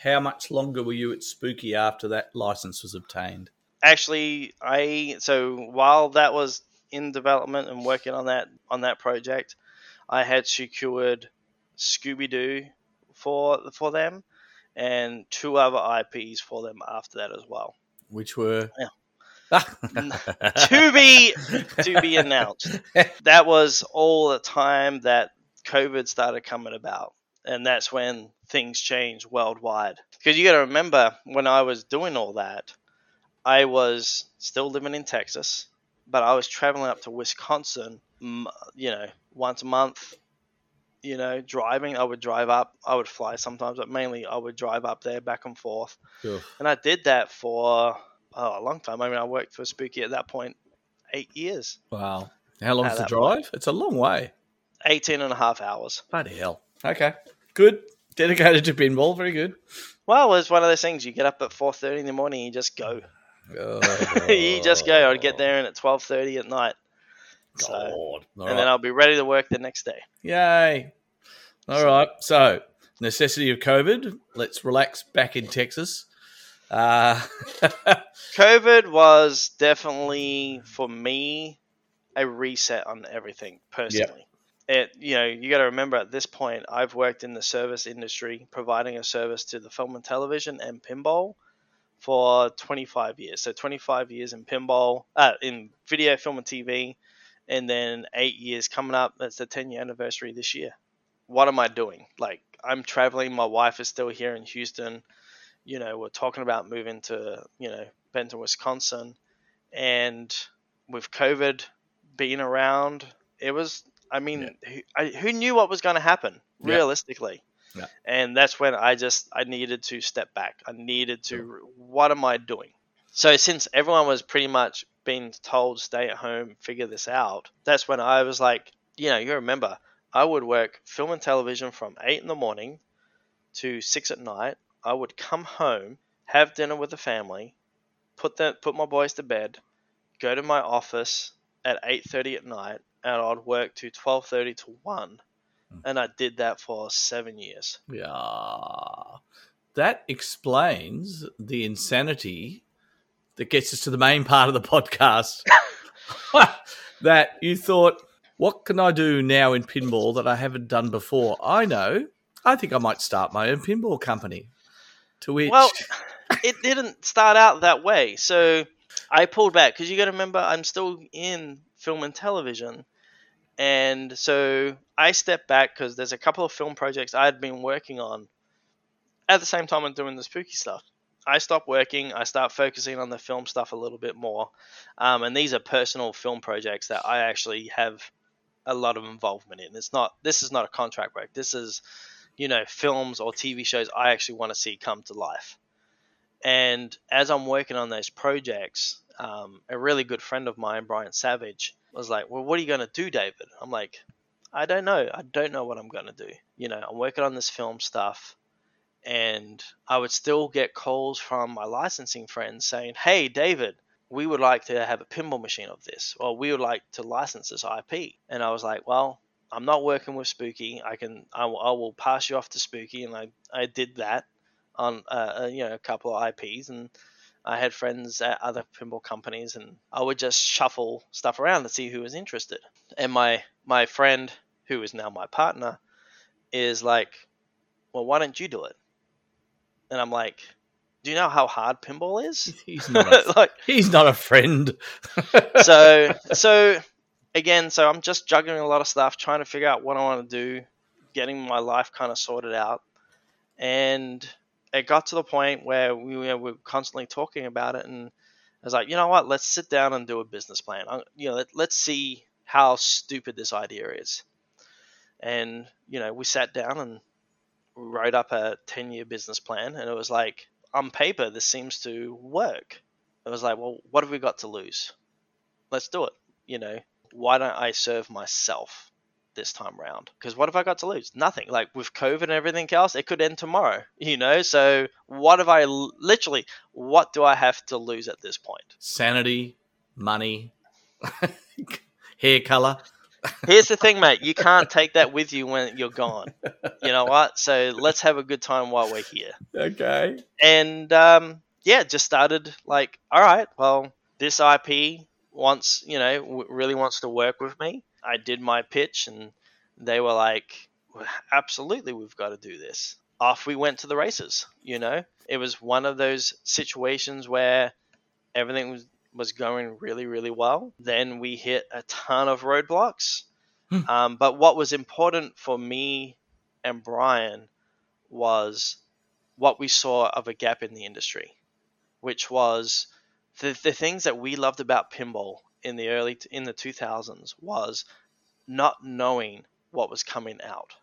How much longer were you at Spooky after that license was obtained? Actually, I so while that was in development and working on that on that project, I had secured Scooby Doo for for them and two other IPs for them after that as well. Which were to be to be announced. That was all the time that COVID started coming about, and that's when things changed worldwide. Because you got to remember, when I was doing all that, I was still living in Texas, but I was traveling up to Wisconsin, you know, once a month. You know, driving. I would drive up. I would fly sometimes, but mainly I would drive up there back and forth. And I did that for oh, a long time. I mean, I worked for Spooky at that point eight years, Wow. How long's At the drive? It's a long way. 18 and a half hours. Bloody hell. Okay. Good. Dedicated to pinball. Very good. Well, it's one of those things. You get up at 4.30 in the morning, you just go. Oh, you just go. I'd get oh. there and at 12.30 at night. So, and right. then I'll be ready to work the next day. Yay. All right. So, necessity of COVID. Let's relax back in Texas. Uh, COVID was definitely, for me, a reset on everything personally. It, you know, you got to remember at this point, I've worked in the service industry, providing a service to the film and television and pinball for 25 years. So 25 years in pinball, uh, in video, film, and TV, and then eight years coming up. That's the 10 year anniversary this year. What am I doing? Like, I'm traveling. My wife is still here in Houston. You know, we're talking about moving to, you know, Benton, Wisconsin. And with COVID being around, it was, I mean, who, I, who knew what was going to happen Yeah. realistically? Yeah. And that's when I just, I needed to step back. I needed to, what am I doing? So since everyone was pretty much being told stay at home, figure this out, that's when I was like, you know, you remember, I would work film and television from eight in the morning to six at night. I would come home, have dinner with the family, put them, put my boys to bed, go to my office at eight thirty at night, and I'd work to twelve thirty to one, hmm. and I did that for seven years. yeah. That explains the insanity that gets us to the main part of the podcast. that you thought, what can I do now in pinball that I haven't done before? I know. I think I might start my own pinball company. To which, Well, it didn't start out that way. So I pulled back because you got to remember I'm still in film and television, and so I stepped back because there's a couple of film projects I had been working on at the same time I'm doing the spooky stuff. I stopped working. I start focusing on the film stuff a little bit more, um, and these are personal film projects that I actually have a lot of involvement in. It's not. This is not a contract work. This is you know, films or TV shows I actually want to see come to life. And as I'm working on those projects, um, a really good friend of mine, Brian Savage, was like, Well, what are you going to do, David? I'm like, I don't know. I don't know what I'm going to do. You know, I'm working on this film stuff. And I would still get calls from my licensing friends saying, Hey, David, we would like to have a pinball machine of this, or we would like to license this IP. And I was like, Well, I'm not working with Spooky. I can I will, pass you off to Spooky, and I I did that on uh, uh, you know a couple of IPs, and I had friends at other pinball companies, and I would just shuffle stuff around to see who was interested. And my my friend, who is now my partner, is like, well, why don't you do it? And I'm like, do you know how hard pinball is? he's not a, like he's not a friend. so so again so i'm just juggling a lot of stuff trying to figure out what i want to do getting my life kind of sorted out and it got to the point where we were, constantly talking about it and i was like you know what let's sit down and do a business plan I, you know let, let's see how stupid this idea is and you know we sat down and wrote up a 10 year business plan and it was like on paper this seems to work. It was like well what have we got to lose? Let's do it you know? Why don't i serve myself this time round? Because what have i got to lose? Nothing. Like with covid and everything else it could end tomorrow you know? So what have i literally what do i have to lose at this point? Sanity, money, hair color. Here's the thing, mate. You can't take that with you when you're gone. You know what? So let's have a good time while we're here. Okay. And um, yeah, just started like, all right, well, this IP wants, you know, w- really wants to work with me. I did my pitch, and they were like, absolutely, we've got to do this. Off we went to the races. You know, it was one of those situations where everything was was going really, really well. Then we hit a ton of roadblocks. Hmm. Um, but what was important for me and Brian was what we saw of a gap in the industry, which was the, the things that we loved about pinball in the early in the 2000s was not knowing what was coming out.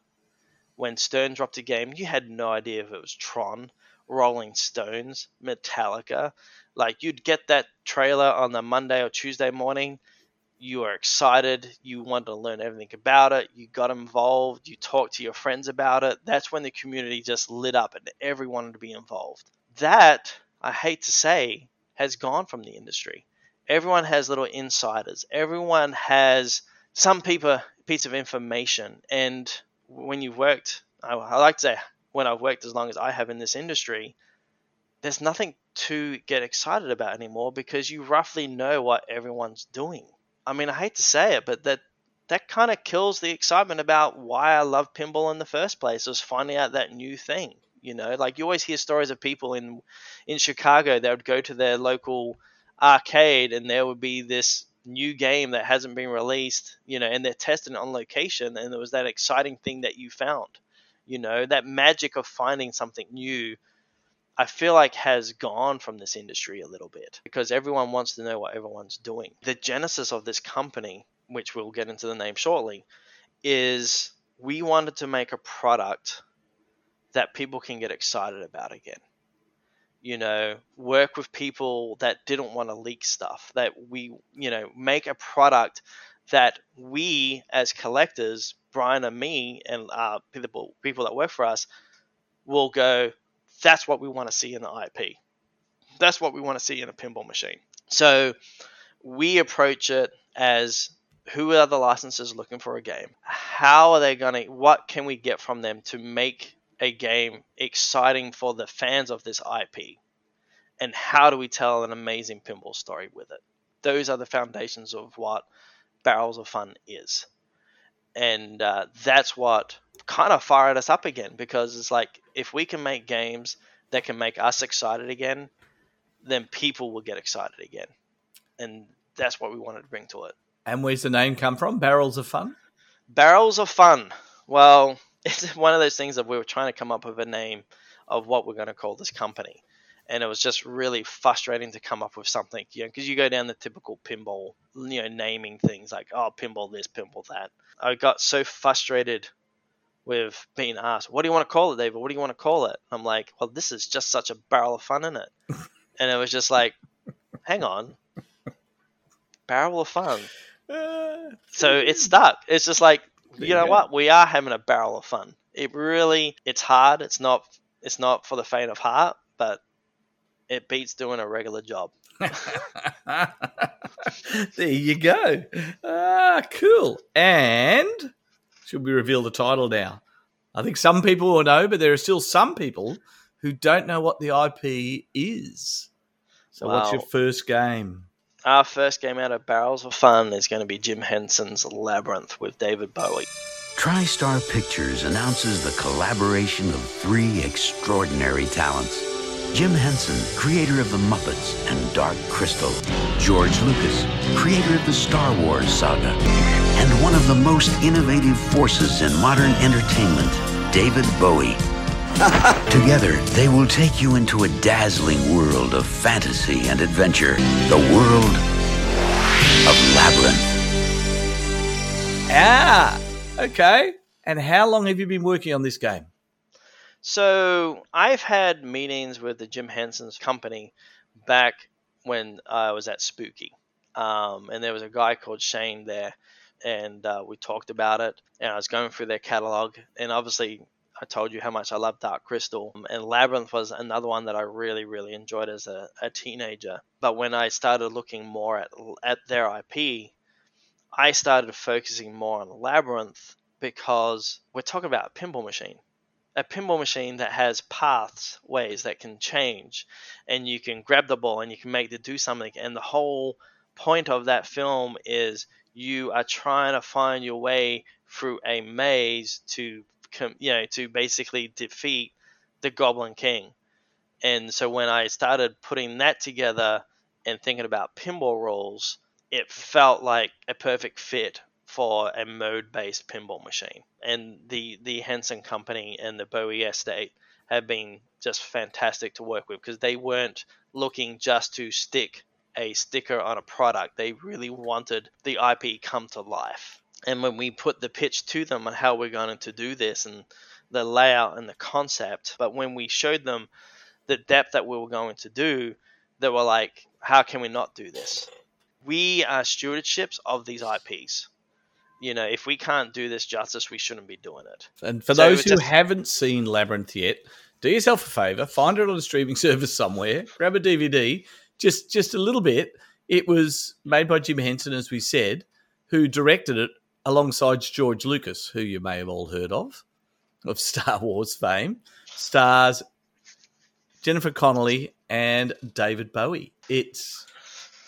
When Stern dropped a game, you had no idea if it was Tron, Rolling Stones, Metallica. Like you'd get that trailer on the Monday or Tuesday morning, you were excited, you wanted to learn everything about it, you got involved, you talked to your friends about it. That's when the community just lit up and everyone wanted to be involved. That, I hate to say, has gone from the industry. Everyone has little insiders. Everyone has some people piece of information. And when you've worked, I, I like to say, when I've worked as long as I have in this industry, there's nothing to get excited about anymore because you roughly know what everyone's doing. I mean, I hate to say it, but that that kind of kills the excitement about why I love pinball in the first place. Was finding out that new thing. You know, like you always hear stories of people in in Chicago that would go to their local arcade and there would be this new game that hasn't been released, you know, and they're testing it on location and there was that exciting thing that you found. You know, that magic of finding something new I feel like has gone from this industry a little bit because everyone wants to know what everyone's doing. The genesis of this company, which we'll get into the name shortly, is we wanted to make a product that people can get excited about again. You know, work with people that didn't want to leak stuff, that we, you know, make a product that we as collectors, Brian and me, and uh, people people that work for us, will go, that's what we want to see in the IP. That's what we want to see in a pinball machine. So we approach it as who are the licenses looking for a game? How are they going to, what can we get from them to make a game exciting for the fans of this IP? And how do we tell an amazing pinball story with it? Those are the foundations of what Barrels of Fun is. And uh, that's what kind of fired us up again because it's like if we can make games that can make us excited again, then people will get excited again. And that's what we wanted to bring to it. And where's the name come from? Barrels of Fun? Barrels of Fun. Well, it's one of those things that we were trying to come up with a name of what we're going to call this company. And it was just really frustrating to come up with something, you know, because you go down the typical pinball, you know, naming things like, oh, pinball this, pinball that. I got so frustrated with being asked, what do you want to call it, David? What do you want to call it? I'm like, well, this is just such a barrel of fun in it. and it was just like, hang on, barrel of fun. Uh, so it stuck. It's just like, you know what? We are having a barrel of fun. It really, it's hard. It's not, it's not for the faint of heart, but it beats doing a regular job. there you go. Ah, cool. And should we reveal the title now? I think some people will know, but there are still some people who don't know what the IP is. So, what's your first game? Our first game out of Barrels of Fun is going to be Jim Henson's Labyrinth with David Bowie. TriStar Pictures announces the collaboration of three extraordinary talents. Jim Henson, creator of The Muppets and Dark Crystal. George Lucas, creator of the Star Wars saga. And one of the most innovative forces in modern entertainment, David Bowie. Together, they will take you into a dazzling world of fantasy and adventure. The world of Labyrinth. Ah, okay. And how long have you been working on this game? So I've had meetings with the Jim Henson's company back when I was at Spooky, um, and there was a guy called Shane there, and uh, we talked about it. And I was going through their catalog, and obviously I told you how much I love Dark Crystal, and Labyrinth was another one that I really, really enjoyed as a, a teenager. But when I started looking more at at their IP, I started focusing more on Labyrinth because we're talking about pinball machine. A pinball machine that has paths, ways that can change, and you can grab the ball and you can make it do something. And the whole point of that film is you are trying to find your way through a maze to, you know, to basically defeat the Goblin King. And so when I started putting that together and thinking about pinball rules, it felt like a perfect fit for a mode-based pinball machine. And the the Henson Company and the Bowie Estate have been just fantastic to work with because they weren't looking just to stick a sticker on a product. They really wanted the IP come to life. And when we put the pitch to them on how we're going to do this and the layout and the concept, but when we showed them the depth that we were going to do, they were like, how can we not do this? We are stewardships of these IPs. You know, if we can't do this justice, we shouldn't be doing it. And for So those who just- haven't seen Labyrinth yet, do yourself a favor, find it on a streaming service somewhere, grab a DVD, just just a little bit. It was made by Jim Henson, as we said, who directed it alongside George Lucas, who you may have all heard of, of Star Wars fame. Stars Jennifer Connelly and David Bowie. It's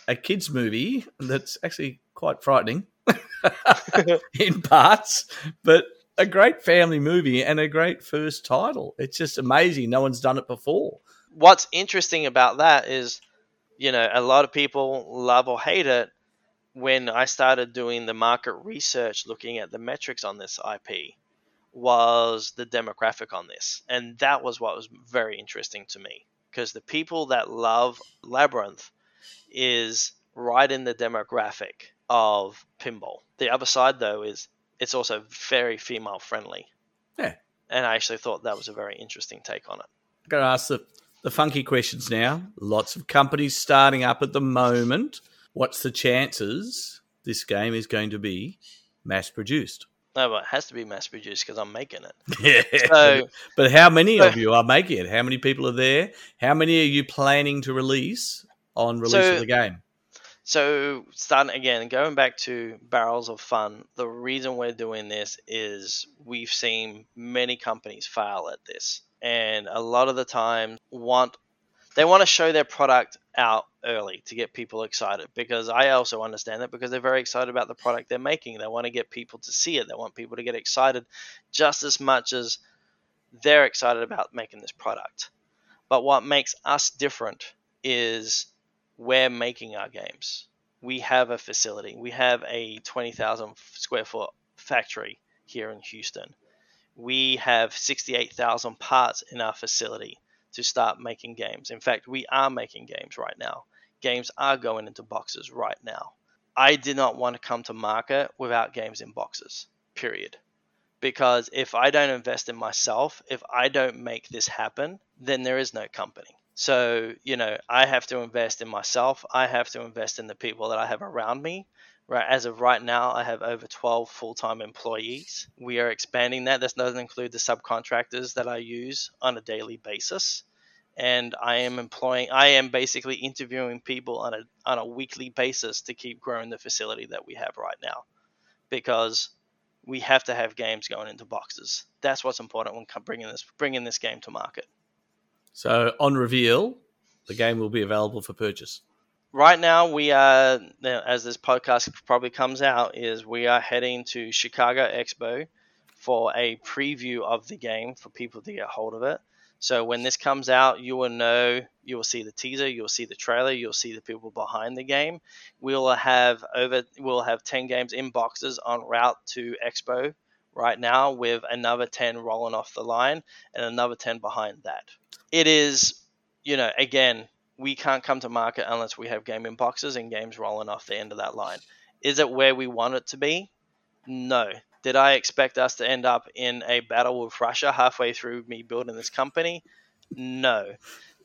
a kids' movie that's actually quite frightening in parts, but a great family movie and a great first title. It's just amazing. No one's done it before. What's interesting about that is, you know, a lot of people love or hate it. When I started doing the market research, looking at the metrics on this IP, was the demographic on this, and that was what was very interesting to me because the people that love Labyrinth is right in the demographic of pinball. The other side, though, is it's also very female friendly. Yeah. And I actually thought that was a very interesting take on it. I'm going to ask the, the funky questions now. Lots of companies starting up at the moment. What's the chances this game is going to be mass produced? No, but it has to be mass produced because I'm making it. Yeah. So- but how many of you are making it? How many people are there? How many are you planning to release on release So- of the game? So, starting again, going back to Barrels of Fun, the reason we're doing this is we've seen many companies fail at this. And a lot of the time want they want to show their product out early to get people excited because I also understand that because they're very excited about the product they're making. They want to get people to see it. They want people to get excited just as much as they're excited about making this product. But what makes us different is we're making our games. We have a facility. We have a 20,000 square foot factory here in Houston. We have 68,000 parts in our facility to start making games. In fact, we are making games right now. Games are going into boxes right now. I did not want to come to market without games in boxes, period. Because if I don't invest in myself, if I don't make this happen, then there is no company. So, you know, I have to invest in myself. I have to invest in the people that I have around me. Right, as of right now, I have over 12 full-time employees. We are expanding that. This doesn't include the subcontractors that I use on a daily basis. And I am employing, I am basically interviewing people on a on a weekly basis to keep growing the facility that we have right now, because we have to have games going into boxes. That's what's important when bringing this bringing this game to market. So on reveal, the game will be available for purchase. right now we are as this podcast probably comes out is we are heading to chicago expo for a preview of the game for people to get hold of it so when this comes out you will know you will see the teaser you'll see the trailer you'll see the people behind the game we'll have over we'll have 10 games in boxes on route to expo right now with another 10 rolling off the line and another 10 behind that it is you know again we can't come to market unless we have gaming boxes and games rolling off the end of that line. Is it where we want it to be? No. Did I expect us to end up in a battle with Russia halfway through me building this company? No.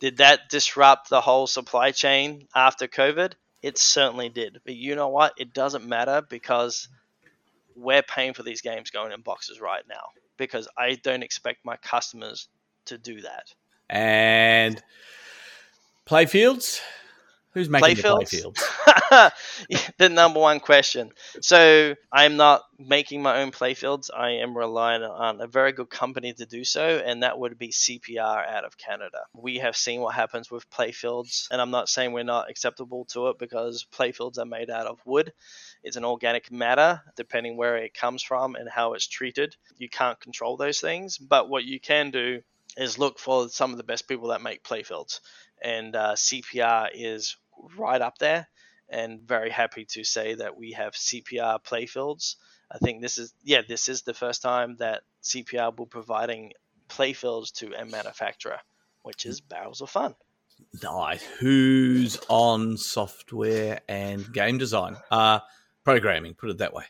Did that disrupt the whole supply chain after COVID? It certainly did. But you know what? It doesn't matter because we're paying for these games going in boxes right now because I don't expect my customers to do that. And playfields? Who's making the Playfields? playfields? the number one question. So I'm not making my own playfields. I am relying on a very good company to do so, and that would be CPR out of Canada. We have seen what happens with playfields, and I'm not saying we're not acceptable to it because playfields are made out of wood. It's an organic matter, depending where it comes from and how it's treated. You can't control those things, but what you can do is look for some of the best people that make playfields, and uh, CPR is right up there. And very happy to say that we have CPR playfields. I think this is yeah, this is the first time that CPR will be providing playfields to a manufacturer, which is Barrels of Fun. Nice. Who's on software and game design? Uh, programming, put it that way.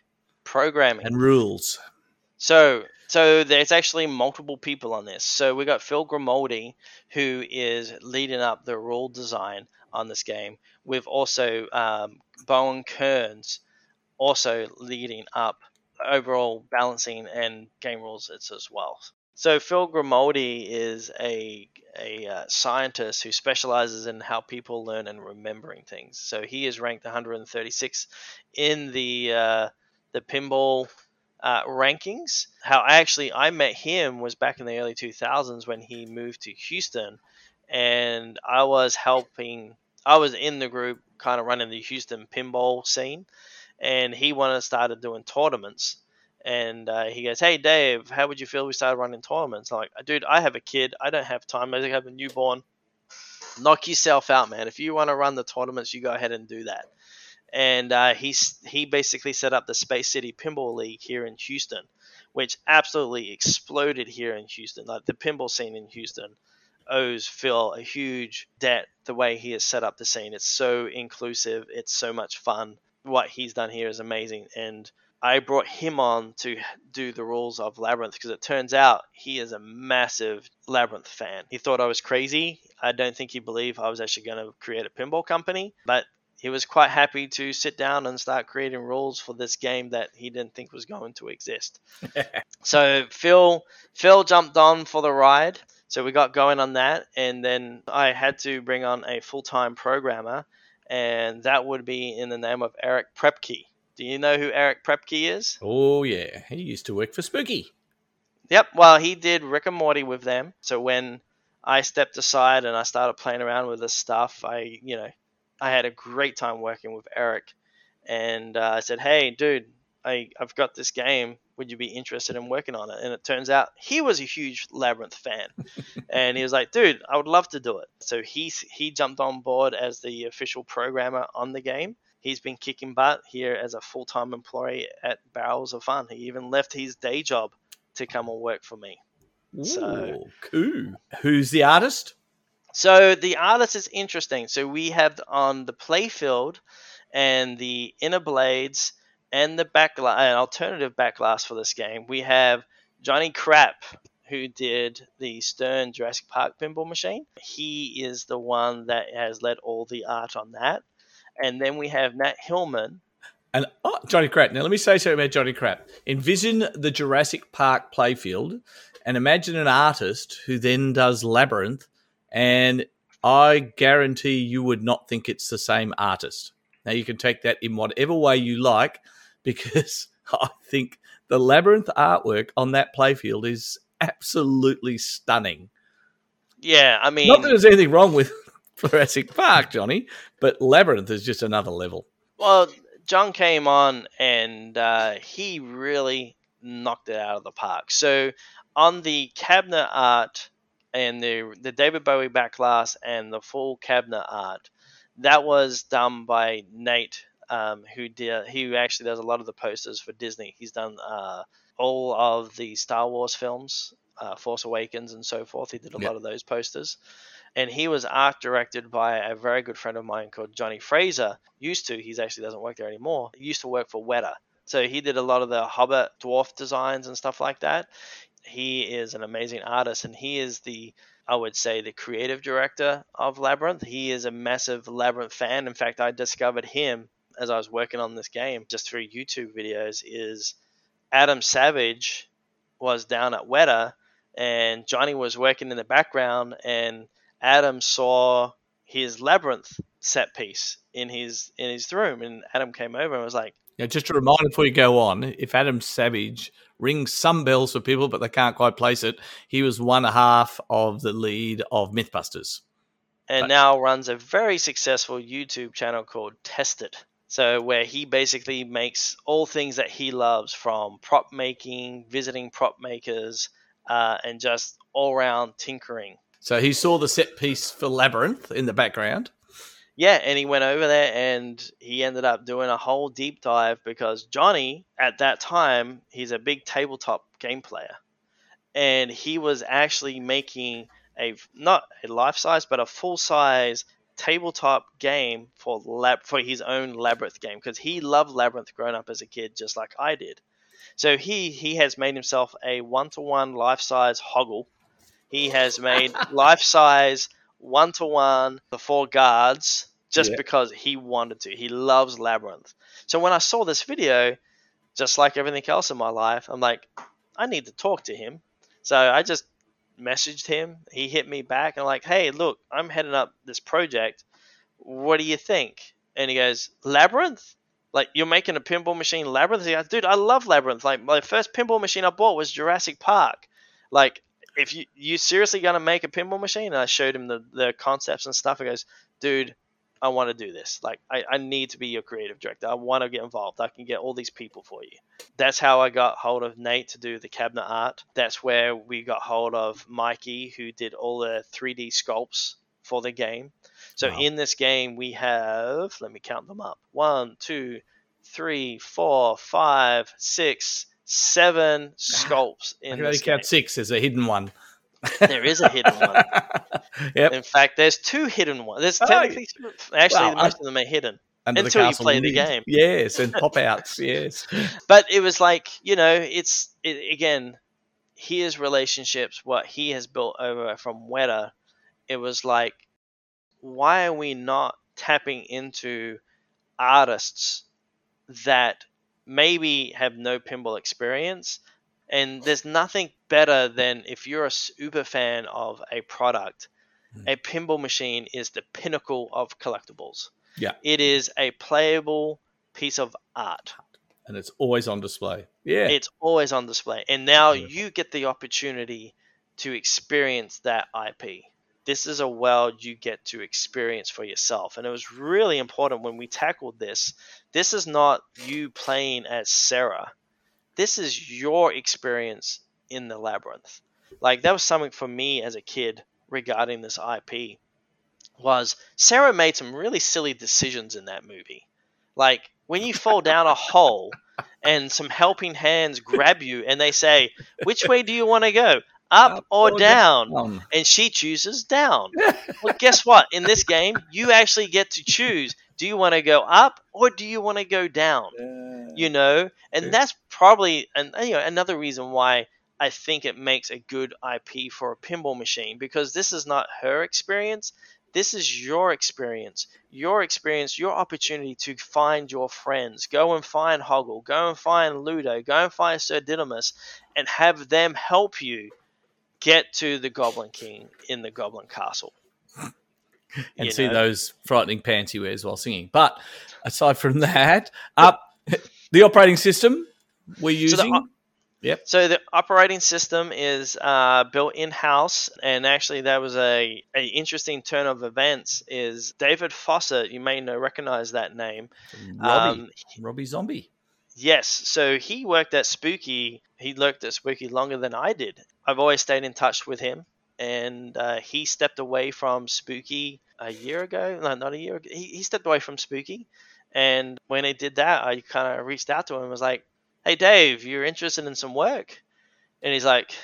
Programming. And rules. So, so there's actually multiple people on this. So we got Phil Grimaldi, who is leading up the rule design on this game. We've also um, Bowen Kerins, also leading up overall balancing and game rules as well. So Phil Grimaldi is a a uh, scientist who specializes in how people learn and remembering things. So he is ranked 136 in the uh, the pinball uh, rankings. How I actually I met him was back in the early 2000s when he moved to Houston, and I was helping. I was in the group, kind of running the Houston pinball scene, and he wanted to started doing tournaments. And uh, he goes, "Hey Dave, how would you feel if we started running tournaments?" I'm like, dude, I have a kid. I don't have time. I have a newborn. Knock yourself out, man. If you want to run the tournaments, you go ahead and do that and uh, he's he basically set up the Space City Pinball League here in Houston, which absolutely exploded here in Houston. Like the pinball scene in Houston owes Phil a huge debt the way he has set up the scene. It's so inclusive. It's so much fun. What he's done here is amazing, and I brought him on to do the rules of Labyrinth because it turns out he is a massive Labyrinth fan. He thought I was crazy. I don't think he believed I was actually going to create a pinball company, but he was quite happy to sit down and start creating rules for this game that he didn't think was going to exist. so Phil Phil jumped on for the ride. So we got going on that, and then I had to bring on a full time programmer, and that would be in the name of Eric Priepke. Do you know who Eric Priepke is? Oh yeah, he used to work for Spooky. Yep. Well, he did Rick and Morty with them. So when I stepped aside and I started playing around with this stuff, I you know I had a great time working with Eric, and uh, I said, "Hey, dude, I I've got this game. Would you be interested in working on it?" And it turns out he was a huge Labyrinth fan, and he was like, "Dude, I would love to do it." So he he jumped on board as the official programmer on the game. He's been kicking butt here as a full time employee at Barrels of Fun. He even left his day job to come and work for me. So- cool. Who's the artist? So the artist is interesting. So we have on the playfield and the inner blades and the back an alternative backglass for this game. We have Johnny Crap who did the Stern Jurassic Park pinball machine. He is the one that has led all the art on that. And then we have Nat Hillman. And oh, Johnny Crap. Now, let me say something about Johnny Crap. Envision the Jurassic Park playfield and imagine an artist who then does Labyrinth, and I guarantee you would not think it's the same artist. Now, you can take that in whatever way you like, because I think the Labyrinth artwork on that playfield is absolutely stunning. Yeah, I mean, Not that there's anything wrong with Jurassic Park, Johnny, but Labyrinth is just another level. well, John came on and uh, he really knocked it out of the park. So on the cabinet art and the the David Bowie backglass and the full cabinet art, that was done by Nate, um, who did he actually does a lot of the posters for Disney. He's done uh, all of the Star Wars films, uh, Force Awakens, and so forth. He did a Yeah. lot of those posters. And he was art directed by a very good friend of mine called Johnny Fraser. Used to, he's actually doesn't work there anymore. He used to work for Weta. So he did a lot of the Hobbit dwarf designs and stuff like that. He is an amazing artist, and he is the, I would say, the creative director of Labyrinth. He is a massive Labyrinth fan. In fact, I discovered him as I was working on this game just through YouTube videos. Is Adam Savage was down at Weta, and Johnny was working in the background, and Adam saw his labyrinth set piece in his in his room, and Adam came over and was like, Yeah, just a reminder before you go on, if Adam Savage rings some bells for people, but they can't quite place it, he was one half of the lead of Mythbusters. and Right. now runs a very successful YouTube channel called Tested. So where he basically makes all things that he loves from prop making, visiting prop makers, uh, and just all around tinkering. So he saw the set piece for Labyrinth in the background. Yeah, and he went over there and he ended up doing a whole deep dive because Johnny, at that time, he's a big tabletop game player. And he was actually making a not a life size, but a full size tabletop game for lab for his own labyrinth game because he loved labyrinth growing up as a kid just like I did. So he he has made himself a one to one life size hoggle. He has made life size one to one the four guards just Yeah. because he wanted to. He loves labyrinth. So when I saw this video, just like everything else in my life, I'm like, I need to talk to him. So I just messaged him. He hit me back and like, hey, look, I'm heading up this project. What do you think? And he goes, Labyrinth? Like you're making a pinball machine Labyrinth? Goes, Dude, I love Labyrinth. Like my first pinball machine I bought was Jurassic Park. Like if you you seriously gonna make a pinball machine? And I showed him the, the concepts and stuff. He goes, Dude, I want to do this. Like I, I need to be your creative director. I want to get involved. I can get all these people for you. That's how I got hold of Nate to do the cabinet art. That's where we got hold of Mikey, who did all the 3D sculpts for the game. So Wow. in this game, we have, let me count them up one, two, three, four, five, six, seven sculpts I in can only count six as a hidden one. There is a hidden one. yep. In fact, there's two hidden ones. There's Oh, technically, actually, well, most of them are hidden. Under until you play the game. Yes, and pop outs. yes. but it was like you know it's it, again his relationships what he has built over from Weta it was like why are we not tapping into artists that maybe have no pinball experience and there's nothing better than if you're a super fan of a product Hmm. a pinball machine is the pinnacle of collectibles Yeah. it is a playable piece of art And it's always on display. Yeah. it's always on display and now you get the opportunity to experience that ip this is a world you get to experience for yourself and it was really important when we tackled this this is not you playing as sarah this is your experience in the labyrinth like that was something for me as a kid regarding this ip was sarah made some really silly decisions in that movie like when you fall down a hole and some helping hands grab you and they say, which way do you want to go? Up, Up or, or down? Um, And she chooses down. well, guess what? In this game, you actually get to choose. Do you want to go up or do you want to go down? You know, and Yeah. that's probably an, you know another reason why I think it makes a good IP for a pinball machine because this is not her experience. This is your experience, your experience, your opportunity to find your friends. Go and find Hoggle, go and find Ludo, go and find Sir Didymus, and have them help you get to the Goblin King in the Goblin Castle. And you see know? those frightening pants he wears while singing. But aside from that, up the operating system we're So the using. yep. So the operating system is uh, built in house, and actually that was a, a interesting turn of events. Is David Fawcett? You may know recognize that name. Robbie, Um, Robbie Zombie. Yes, so he worked at Spooky. He worked at Spooky longer than I did. I've always stayed in touch with him, and uh, he stepped away from Spooky a year ago. No, not a year ago. He, he stepped away from Spooky, and when he did that, I kind of reached out to him and was like, "Hey, Dave, you're interested in some work?" And he's like,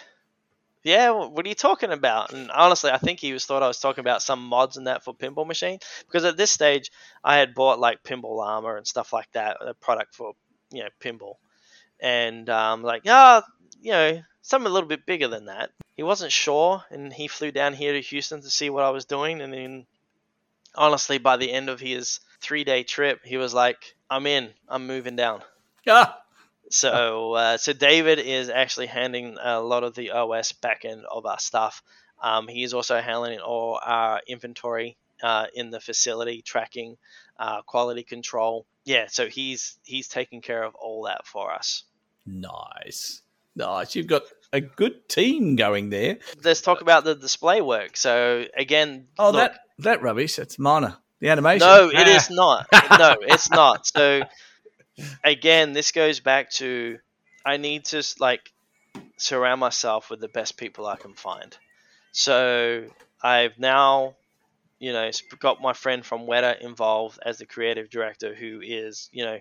"Yeah, what are you talking about?" And honestly, I think he was thought I was talking about some mods and that for Pinball Machine because at this stage, I had bought like Pinball Armor and stuff like that, a product for you know pinball and um, like ah you know something a little bit bigger than that he wasn't sure and he flew down here to houston to see what i was doing and then honestly by the end of his three day trip he was like i'm in i'm moving down Ah, So, uh, so David is actually handling a lot of the OS backend of our stuff. Um, he is also handling all our inventory uh, in the facility, tracking, uh, quality control. Yeah, so he's he's taking care of all that for us. Nice. Nice. You've got a good team going there. Let's talk about the display work. So again, Oh, look, that that rubbish. That's minor. The animation. No, it Ah. is not. No, it's not. So again, this goes back to I need to like surround myself with the best people I can find. So I've now, you know, got my friend from Weta involved as the creative director, who is, you know,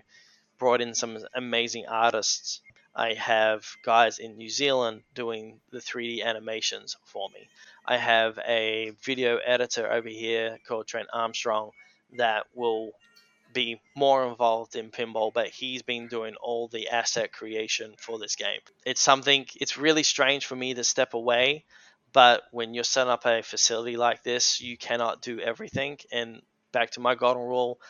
brought in some amazing artists. I have guys in New Zealand doing the 3D animations for me. I have a video editor over here called Trent Armstrong that will be more involved in pinball, but he's been doing all the asset creation for this game. It's something, it's really strange for me to step away, but when you're setting up a facility like this, you cannot do everything. And back to my golden rule,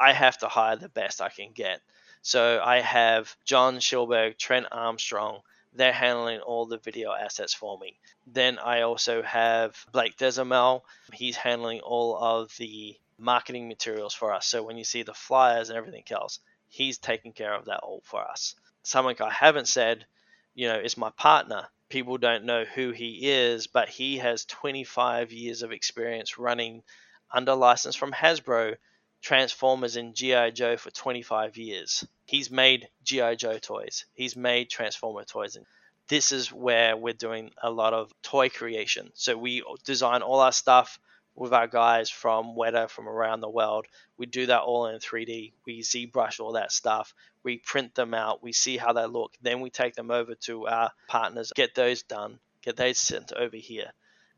I have to hire the best I can get. So I have John Schilberg, Trent Armstrong, they're handling all the video assets for me. Then I also have Blake Desamel. He's handling all of the marketing materials for us. So when you see the flyers and everything else, he's taking care of that all for us. Something I haven't said, you know, is my partner. People don't know who he is, but he has 25 years of experience running under license from Hasbro Transformers and G.I. Joe for 25 years. He's made G.I. Joe toys, he's made Transformer toys. And this is where we're doing a lot of toy creation. So we design all our stuff with our guys from Weta from around the world. We do that all in 3D. We ZBrush all that stuff. We print them out. We see how they look. Then we take them over to our partners, get those done, get those sent over here.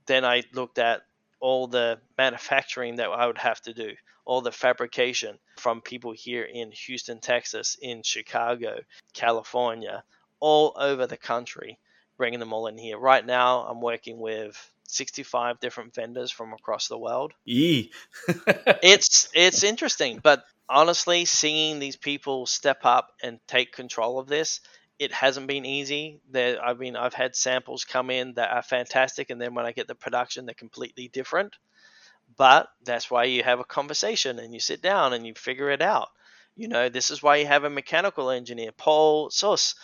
Then I looked at all the manufacturing that I would have to do, all the fabrication from people here in Houston, Texas, in Chicago, California, all over the country, bringing them all in here. Right now, I'm working with 65 different vendors from across the world. Yee. It's it's interesting, but honestly, seeing these people step up and take control of this, it hasn't been easy. There, I mean, I've had samples come in that are fantastic, and then when I get the production, they're completely different. But that's why you have a conversation and you sit down and you figure it out. You know, this is why you have a mechanical engineer, Paul Suss.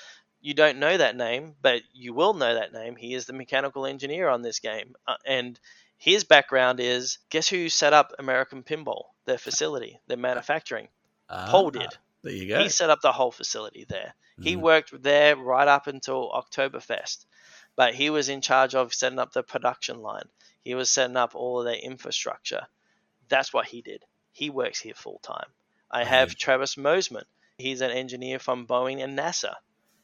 You don't know that name, but you will know that name. He is the mechanical engineer on this game. Uh, and his background is guess who set up American Pinball, their facility, their manufacturing? Paul did. There you go. He set up the whole facility there. He Mhm. worked there right up until Oktoberfest, but he was in charge of setting up the production line. He was setting up all of their infrastructure. That's what he did. He works here full time. I have Right. Travis Mosman. He's an engineer from Boeing and NASA.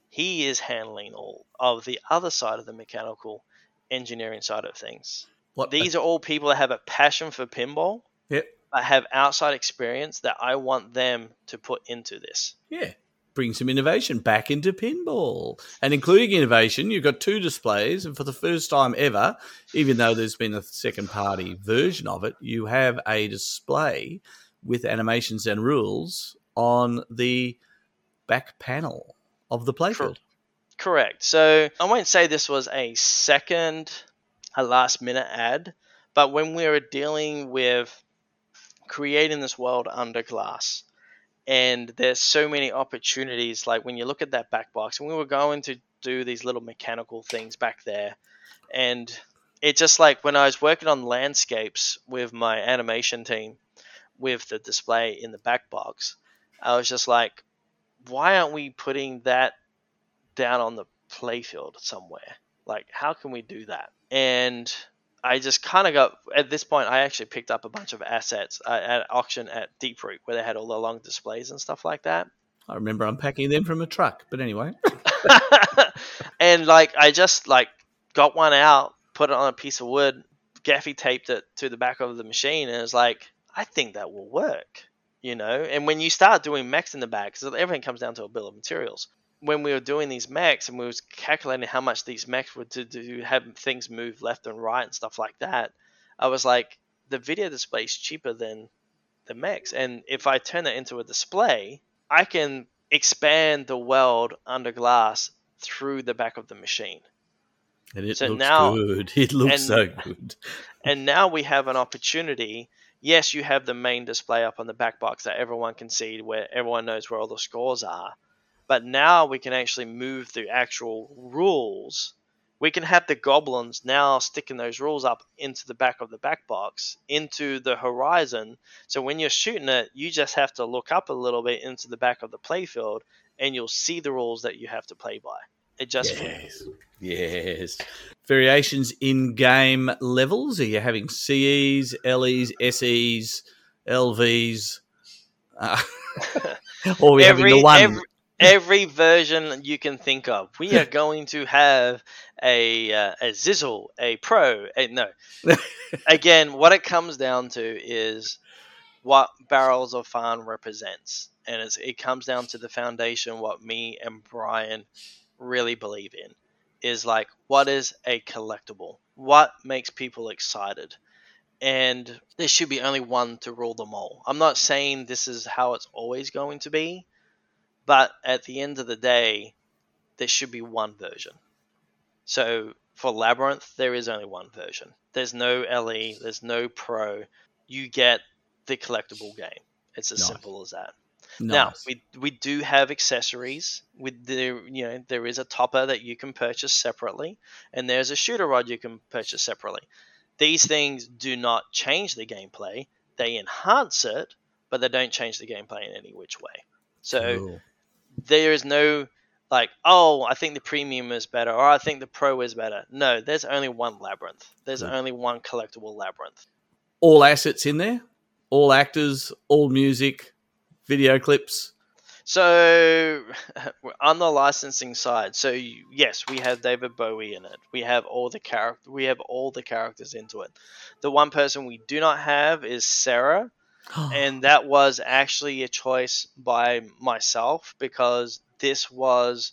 He is handling all of the other side of the mechanical engineering side of things. What These are all people that have a passion for pinball, Yep. but have outside experience that I want them to put into this. Yeah. Bring some innovation back into pinball. And including innovation, you've got two displays. And for the first time ever, even though there's been a second party version of it, you have a display with animations and rules on the back panel of the playfield. Correct. So I won't say this was a second, a last minute ad, but when we were dealing with creating this world under glass, and there's so many opportunities, like when you look at that back box, and we were going to do these little mechanical things back there, and it just like when I was working on landscapes with my animation team with the display in the back box, I was just like, why aren't we putting that down on the playfield somewhere. Like, how can we do that? And I just kind of got at this point. I actually picked up a bunch of assets uh, at auction at Deeproot, where they had all the long displays and stuff like that. I remember unpacking them from a truck. But anyway, and like, I just like got one out, put it on a piece of wood, gaffy taped it to the back of the machine, and it was like, I think that will work. You know, and when you start doing mechs in the back, because everything comes down to a bill of materials. When we were doing these mechs and we was calculating how much these mechs would to do have things move left and right and stuff like that, I was like, the video display is cheaper than the mechs, and if I turn that into a display, I can expand the world under glass through the back of the machine. And it So looks now- good. It looks and- so good. And now we have an opportunity. Yes, you have the main display up on the back box that everyone can see, where everyone knows where all the scores are. But now we can actually move the actual rules. We can have the goblins now sticking those rules up into the back of the back box, into the horizon. So when you're shooting it, you just have to look up a little bit into the back of the playfield, and you'll see the rules that you have to play by. It just Yes. Yes. Variations in game levels. Are you having CEs, LEs, SEs, LVs? Uh, or are we having the one? every, every version you can think of. We are going to have a uh, a Zizzle, a Pro. A, no, again, what it comes down to is what Barrels of Fun represents, and it's, it comes down to the foundation. What me and Brian really believe in is like what is a collectible? What makes people excited? And there should be only one to rule them all. I'm not saying this is how it's always going to be, but at the end of the day, there should be one version. So for Labyrinth, there is only one version. There's no LE, there's no Pro. You get the collectible game. It's as Nice. simple as that. Now we we do have accessories. With the you know there is a topper that you can purchase separately, and there's a shooter rod you can purchase separately. These things do not change the gameplay; they enhance it, but they don't change the gameplay in any which way. So Cool. There is no like, oh, I think the premium is better, or I think the pro is better. No, there's only one labyrinth. There's only one collectible labyrinth. all assets in there, all actors, all music, video clips. So on the licensing side, so yes, we have David Bowie in it. We have all the character, we have all the characters into it. The one person we do not have is Sarah, and that was actually a choice by myself because this was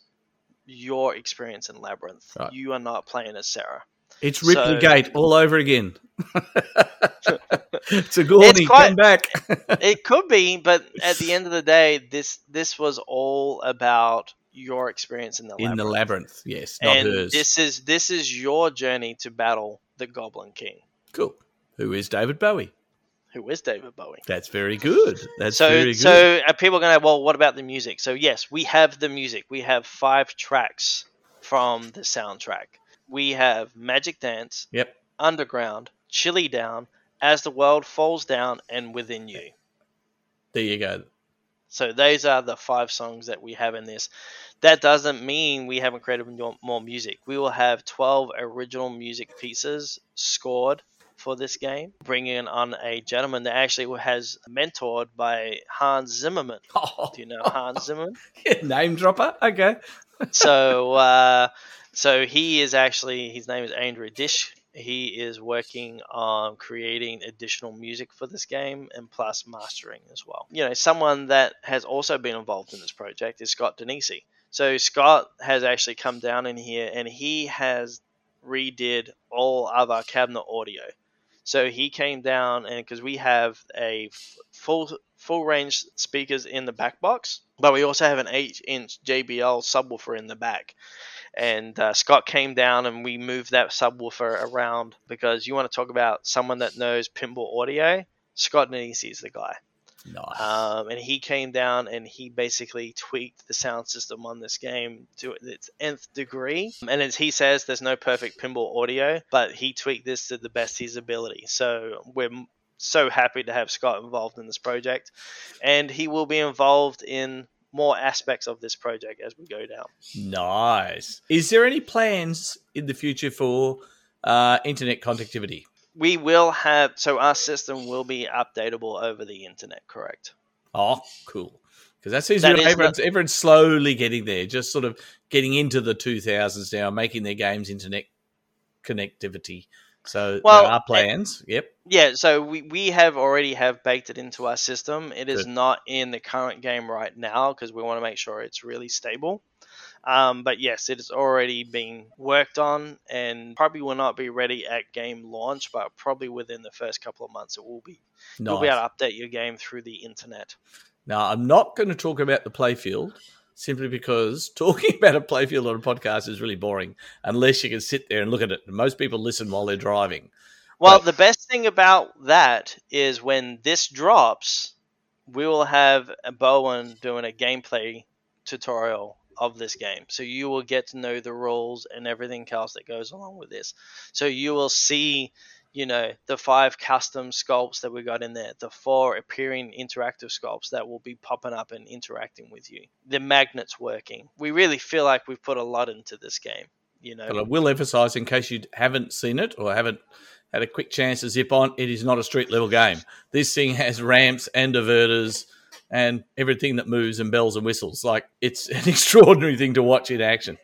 your experience in Labyrinth. Right. You are not playing as Sarah. It's Ripley So- Gate all over again. it's a Gordy, quite- come back. it could be, but at the end of the day, this this was all about your experience in the in labyrinth. the labyrinth, yes, not and hers. this is this is your journey to battle the Goblin King, Cool. Who is David Bowie? Who is David Bowie. That's very good. That's so very good. so uh, people are gonna well, what about the music? So yes, we have the music. We have five tracks from the soundtrack. We have Magic Dance, yep. Underground, Chilly Down, As the World Falls Down, and Within You. There you go. So those are the five songs that we have in this. That doesn't mean we haven't created more more music. We will have 12 original music pieces scored for this game, bringing on a gentleman that actually has mentored by Hans Zimmerman. Oh, Do you know Hans Zimmerman? name dropper. Okay. so uh, so he is actually his name is Andrew Dish. He is working on creating additional music for this game and plus mastering as well. You know, someone that has also been involved in this project is Scott Danesi. So Scott has actually come down in here and he has redid all of our cabinet audio. So he came down and because we have a f- full full range speakers in the back box, but we also have an 8 inch JBL subwoofer in the back. And uh, Scott came down and we moved that subwoofer around because you want to talk about someone that knows pinball audio. Scott Danesi is the guy. Nice. Um, and he came down and he basically tweaked the sound system on this game to its nth degree. And as he says, there's no perfect pinball audio, but he tweaked this to the best of his ability. So we're so happy to have Scott involved in this project, and he will be involved in more aspects of this project as we go down. nice. Is there any plans in the future for uh, internet connectivity? We will have so our system will be updatable over the internet, correct? Oh, cool. Because that seems That to be is the- everyone's, everyone's slowly getting there, just sort of getting into the 2000s now, making their games internet connectivity. So Well, there are plans. Yep. Yeah, so we, we have already have baked it into our system. It is Good. not in the current game right now because we want to make sure it's really stable. Um, but yes, it has already been worked on and probably will not be ready at game launch, but probably within the first couple of months it will be. You'll be able to update your game through the internet. Now, I'm not going to talk about the playfield simply because talking about a playfield on a podcast is really boring unless you can sit there and look at it. And most people listen while they're driving. Well, But- the best thing about that is when this drops, we will have a Bowen doing a gameplay tutorial of this game. So you will get to know the rules and everything else that goes along with this. So you will see, you know, the five custom sculpts that we got in there, the four appearing interactive sculpts that will be popping up and interacting with you, the magnets working. We really feel like we've put a lot into this game. You know, But I will emphasize, in case you haven't seen it or haven't had a quick chance to zip on, it is not a street level game. This thing has ramps and diverters and everything that moves and bells and whistles. Like it's an extraordinary thing to watch in action.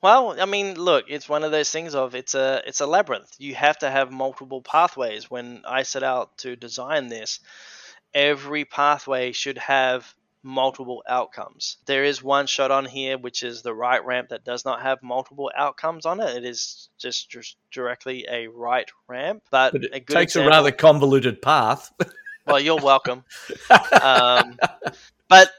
Well, I mean, look, it's one of those things of it's a it's a labyrinth. You have to have multiple pathways. When I set out to design this, every pathway should have multiple outcomes. There is one shot on here which is the right ramp that does not have multiple outcomes on it. It is just, just directly a right ramp, but, But a it good takes example- a rather convoluted path. well, you're welcome. um, but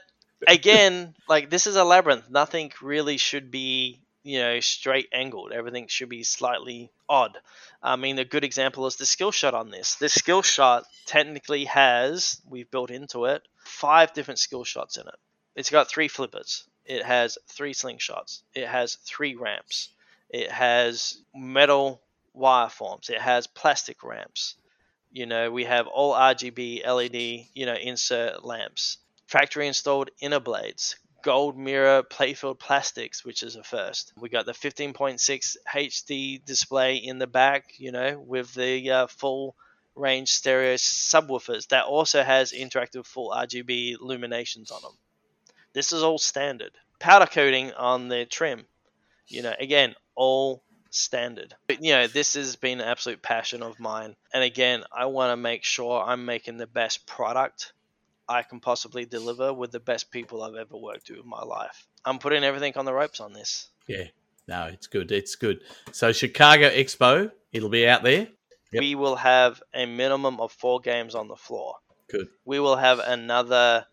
again, like this is a labyrinth. Nothing really should be, you know, straight angled. Everything should be slightly odd. I mean, a good example is the skill shot on this. This skill shot technically has, we've built into it, five different skill shots in it. It's got three flippers. It has three slingshots. It has three ramps. It has metal wire forms. It has plastic ramps. You know, we have all RGB LED, you know, insert lamps, factory installed inner blades, gold mirror playfield plastics, which is a first. We got the 15.6 HD display in the back, you know, with the uh, full range stereo subwoofers that also has interactive full RGB illuminations on them. This is all standard. Powder coating on the trim, you know, again, all standard. But, you know, this has been an absolute passion of mine. And again, I want to make sure I'm making the best product I can possibly deliver with the best people I've ever worked with in my life. I'm putting everything on the ropes on this. yeah, no, it's good. It's good. So Chicago Expo, it'll be out there. Yep. We will have a minimum of four games on the floor. Good. We will have another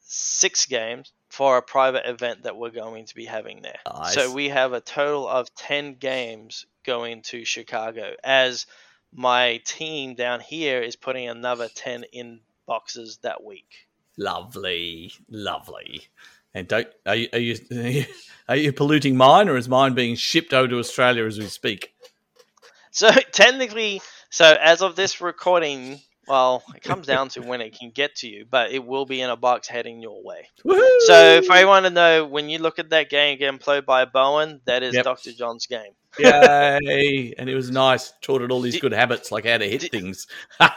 six games for a private event that we're going to be having there. Nice. So we have a total of 10 games going to Chicago as my team down here is putting another 10 in boxes that week. Lovely, lovely. And don't are you, are you are you polluting mine, or is mine being shipped over to Australia as we speak? So technically, so as of this recording, well, it comes down to when it can get to you, but it will be in a box heading your way. Woohoo! So for anyone to know, when you look at that game getting played by Bowen, that is Yep. Dr. John's game. Yay! And it was nice. Taught it all these good habits, like how to hit things.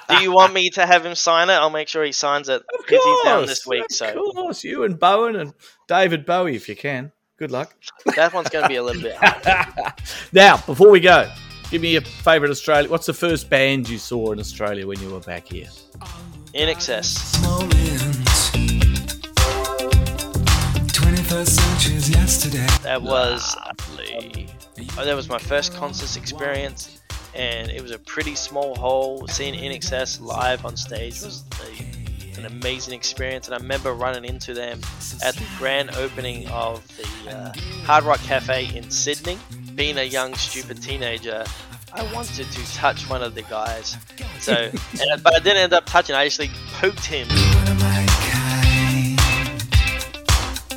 Do you want me to have him sign it? I'll make sure he signs it because he's down this week. Of So course, you and Bowen and David Bowie, if you can. Good luck. that one's going to be a little bit hard. now, before we go, give me your favourite Australia. What's the first band you saw in Australia when you were back here? INXS. 21st century's yesterday. That was Lovely. uh, that was my first concert experience, and it was a pretty small hall. Seeing INXS live on stage was a, an amazing experience, and I remember running into them at the grand opening of the uh, Hard Rock Cafe in Sydney. Being a young, stupid teenager, I wanted to touch one of the guys, so and, but I didn't end up touching. I actually poked him. One of my kind.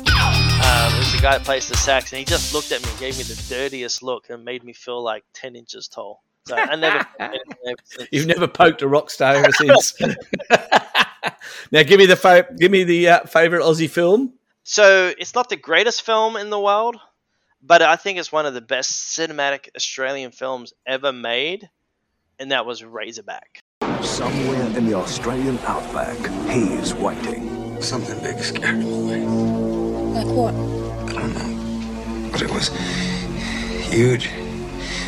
Um, it was the guy that plays the sax, and he just looked at me and gave me the dirtiest look and made me feel like 10 inches tall. So I never. You've never poked a rock star ever since. now, give me the fa- give me the uh, favourite Aussie film. so it's not the greatest film in the world, but I think it's one of the best cinematic Australian films ever made, and that was Razorback. Somewhere in the Australian outback, he is waiting. Something big scared him away. Like what? I don't know. But it was huge.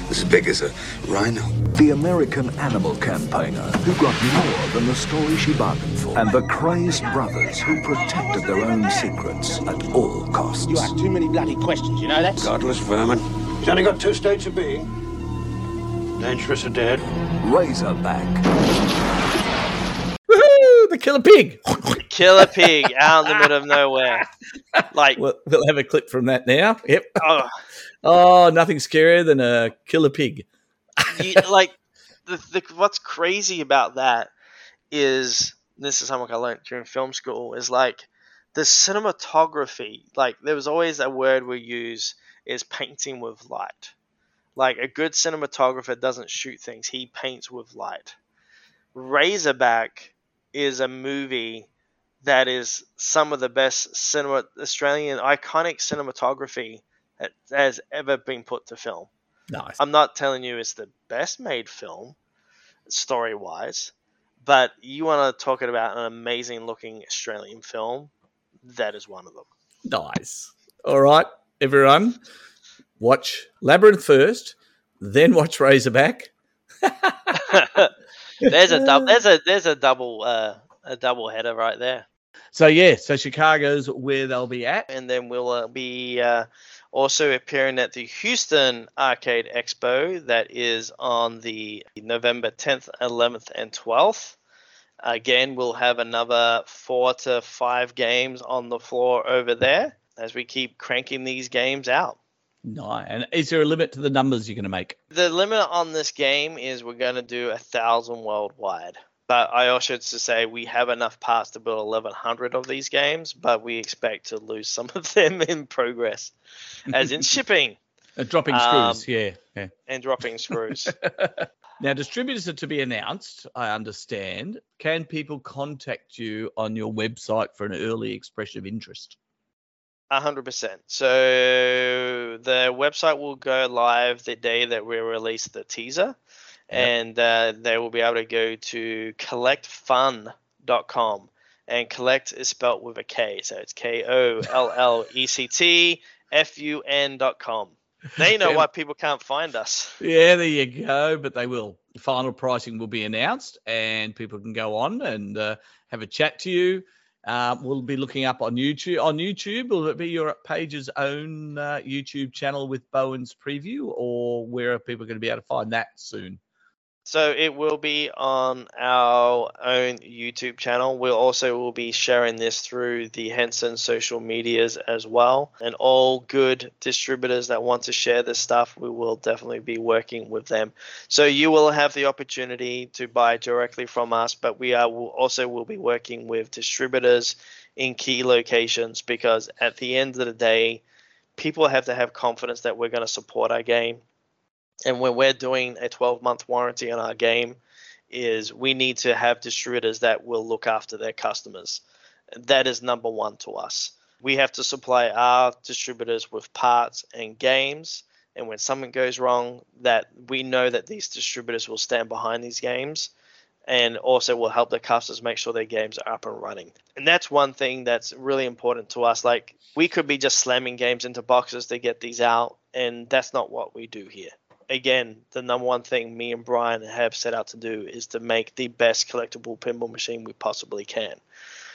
It was as big as a rhino. The American animal campaigner who got more than the story she bargained for. And the crazed brothers who protected their own secrets at all costs. You ask too many bloody questions, you know that? Godless vermin. He's only got two states of being. Dangerous or dead. Razorback. Woohoo! The Killer Pig. Killer pig out in the middle of nowhere. Like, We'll, we'll have a clip from that now. Yep. oh, Oh, nothing scarier than a killer pig. you, like the, the what's crazy about that is this is something I learned during film school is like the cinematography. Like there was always a word we use is painting with light. Like a good cinematographer doesn't shoot things; he paints with light. Razorback is a movie that is some of the best cinema Australian iconic cinematography that has ever been put to film. Nice. I'm not telling you it's the best made film, story wise, but you want to talk about an amazing looking Australian film, that is one of them. Nice. All right, everyone. Watch Labyrinth first, then watch Razorback. there's a double. There's a there's a double uh, a double header right there. So yeah, so Chicago's where they'll be at. and then we'll uh, be uh, also appearing at the Houston Arcade Expo that is on the November 10th, 11th, and 12th. Again, we'll have another four to five games on the floor over there as we keep cranking these games out. Nice. And is there a limit to the numbers you're going to make? The limit on this game is we're going to do a thousand worldwide. But I also should say we have enough parts to build 1100 of these games, but we expect to lose some of them in progress, as in shipping Uh, dropping Um, screws, yeah, yeah. and dropping screws. Now, distributors are to be announced, I understand. Can people contact you on your website for an early expression of interest? Hundred percent. So the website will go live the day that we release the teaser, and uh, they will be able to go to kollectfun.com, and collect is spelt with a K, so it's K O L L E C T F U N dot com. They know why people can't find us. Yeah, there you go. But they will. The final pricing will be announced, and people can go on and uh, have a chat to you. Um, we'll be looking up on YouTube. On YouTube, will it be your page's own uh, YouTube channel with Bowen's preview, or where are people going to be able to find that soon? So it will be on our own YouTube channel. We'll also will be sharing this through the Henson social medias as well. And all good distributors that want to share this stuff, we will definitely be working with them. So you will have the opportunity to buy directly from us, but we are will also will be working with distributors in key locations because at the end of the day, people have to have confidence that we're going to support our game and when we're doing a 12 month warranty on our game is we need to have distributors that will look after their customers that is number one to us we have to supply our distributors with parts and games and when something goes wrong that we know that these distributors will stand behind these games and also will help the customers make sure their games are up and running. And that's one thing that's really important to us. Like we could be just slamming games into boxes to get these out, and that's not what we do here. Again, the number one thing me and Brian have set out to do is to make the best collectible pinball machine we possibly can.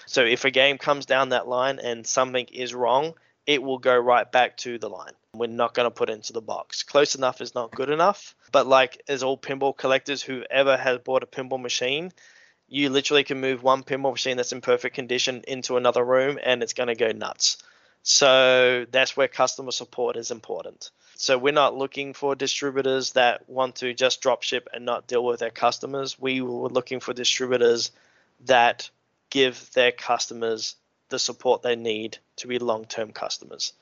So if a game comes down that line and something is wrong, it will go right back to the line. We're not going to put it into the box. Close enough is not good enough. But like as all pinball collectors who ever has bought a pinball machine, you literally can move one pinball machine that's in perfect condition into another room and it's going to go nuts. So that's where customer support is important. So we're not looking for distributors that want to just drop ship and not deal with their customers. We were looking for distributors that give their customers the support they need to be long-term customers.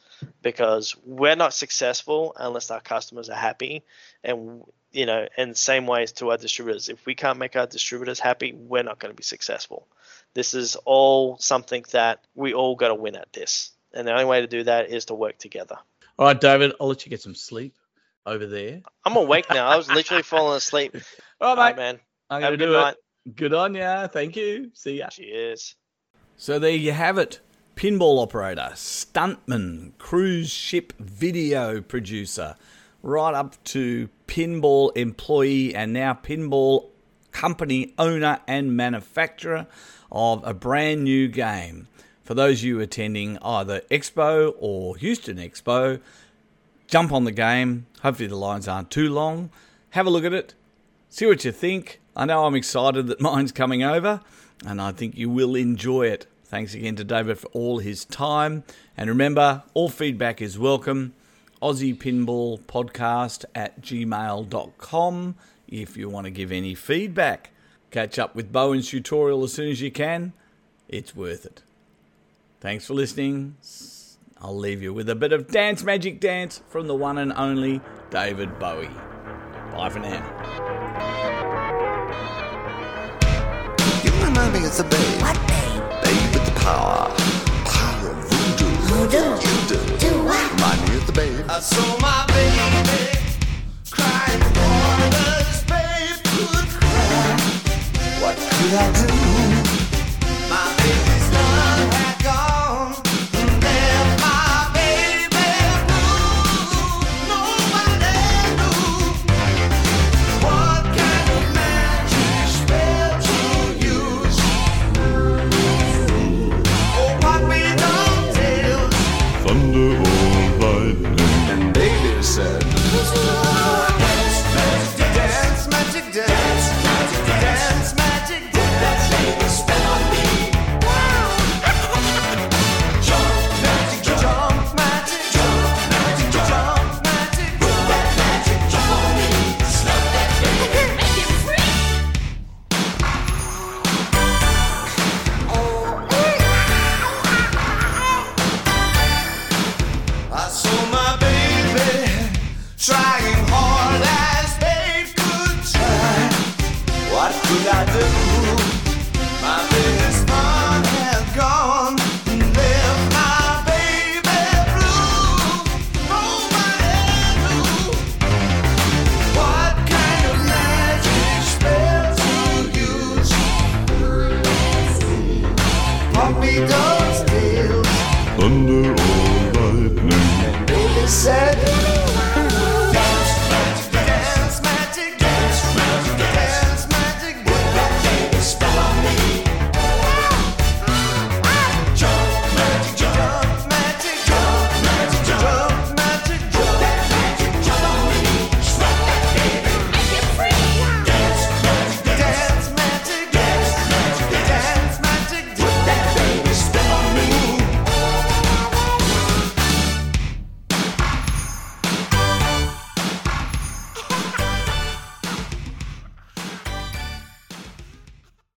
Because we're not successful unless our customers are happy. And you know and same ways to our distributors. If we can't make our distributors happy we're not going to be successful. This is all something that we all got to win at this and the only way to do that is to work together All right, David, I'll let you get some sleep over there. i'm awake now i was literally falling asleep All all right, right mate. man I'm Have going to a do good it. night. Good on ya. Thank you. See ya. cheers So there you have it. Pinball operator, stuntman, cruise ship video producer, right up to pinball employee and now pinball company owner and manufacturer of a brand new game. For those of you attending either Expo or Houston Expo, jump on the game. Hopefully the lines aren't too long. Have a look at it. See what you think. I know I'm excited that mine's coming over, and I think you will enjoy it. Thanks again to David for all his time. And remember, all feedback is welcome. Aussie Pinball Podcast at gmail.com if you want to give any feedback. Catch up with Bowen's tutorial as soon as you can. It's worth it. Thanks for listening. I'll leave you with a bit of Dance Magic Dance from the one and only David Bowie. Bye for now. You remind me of the babe. What babe? Babe with the power. Power of voodoo. Voodoo. You do. Do what? Remind me of the babe. I saw my baby crying for this babe could cry. What could I do?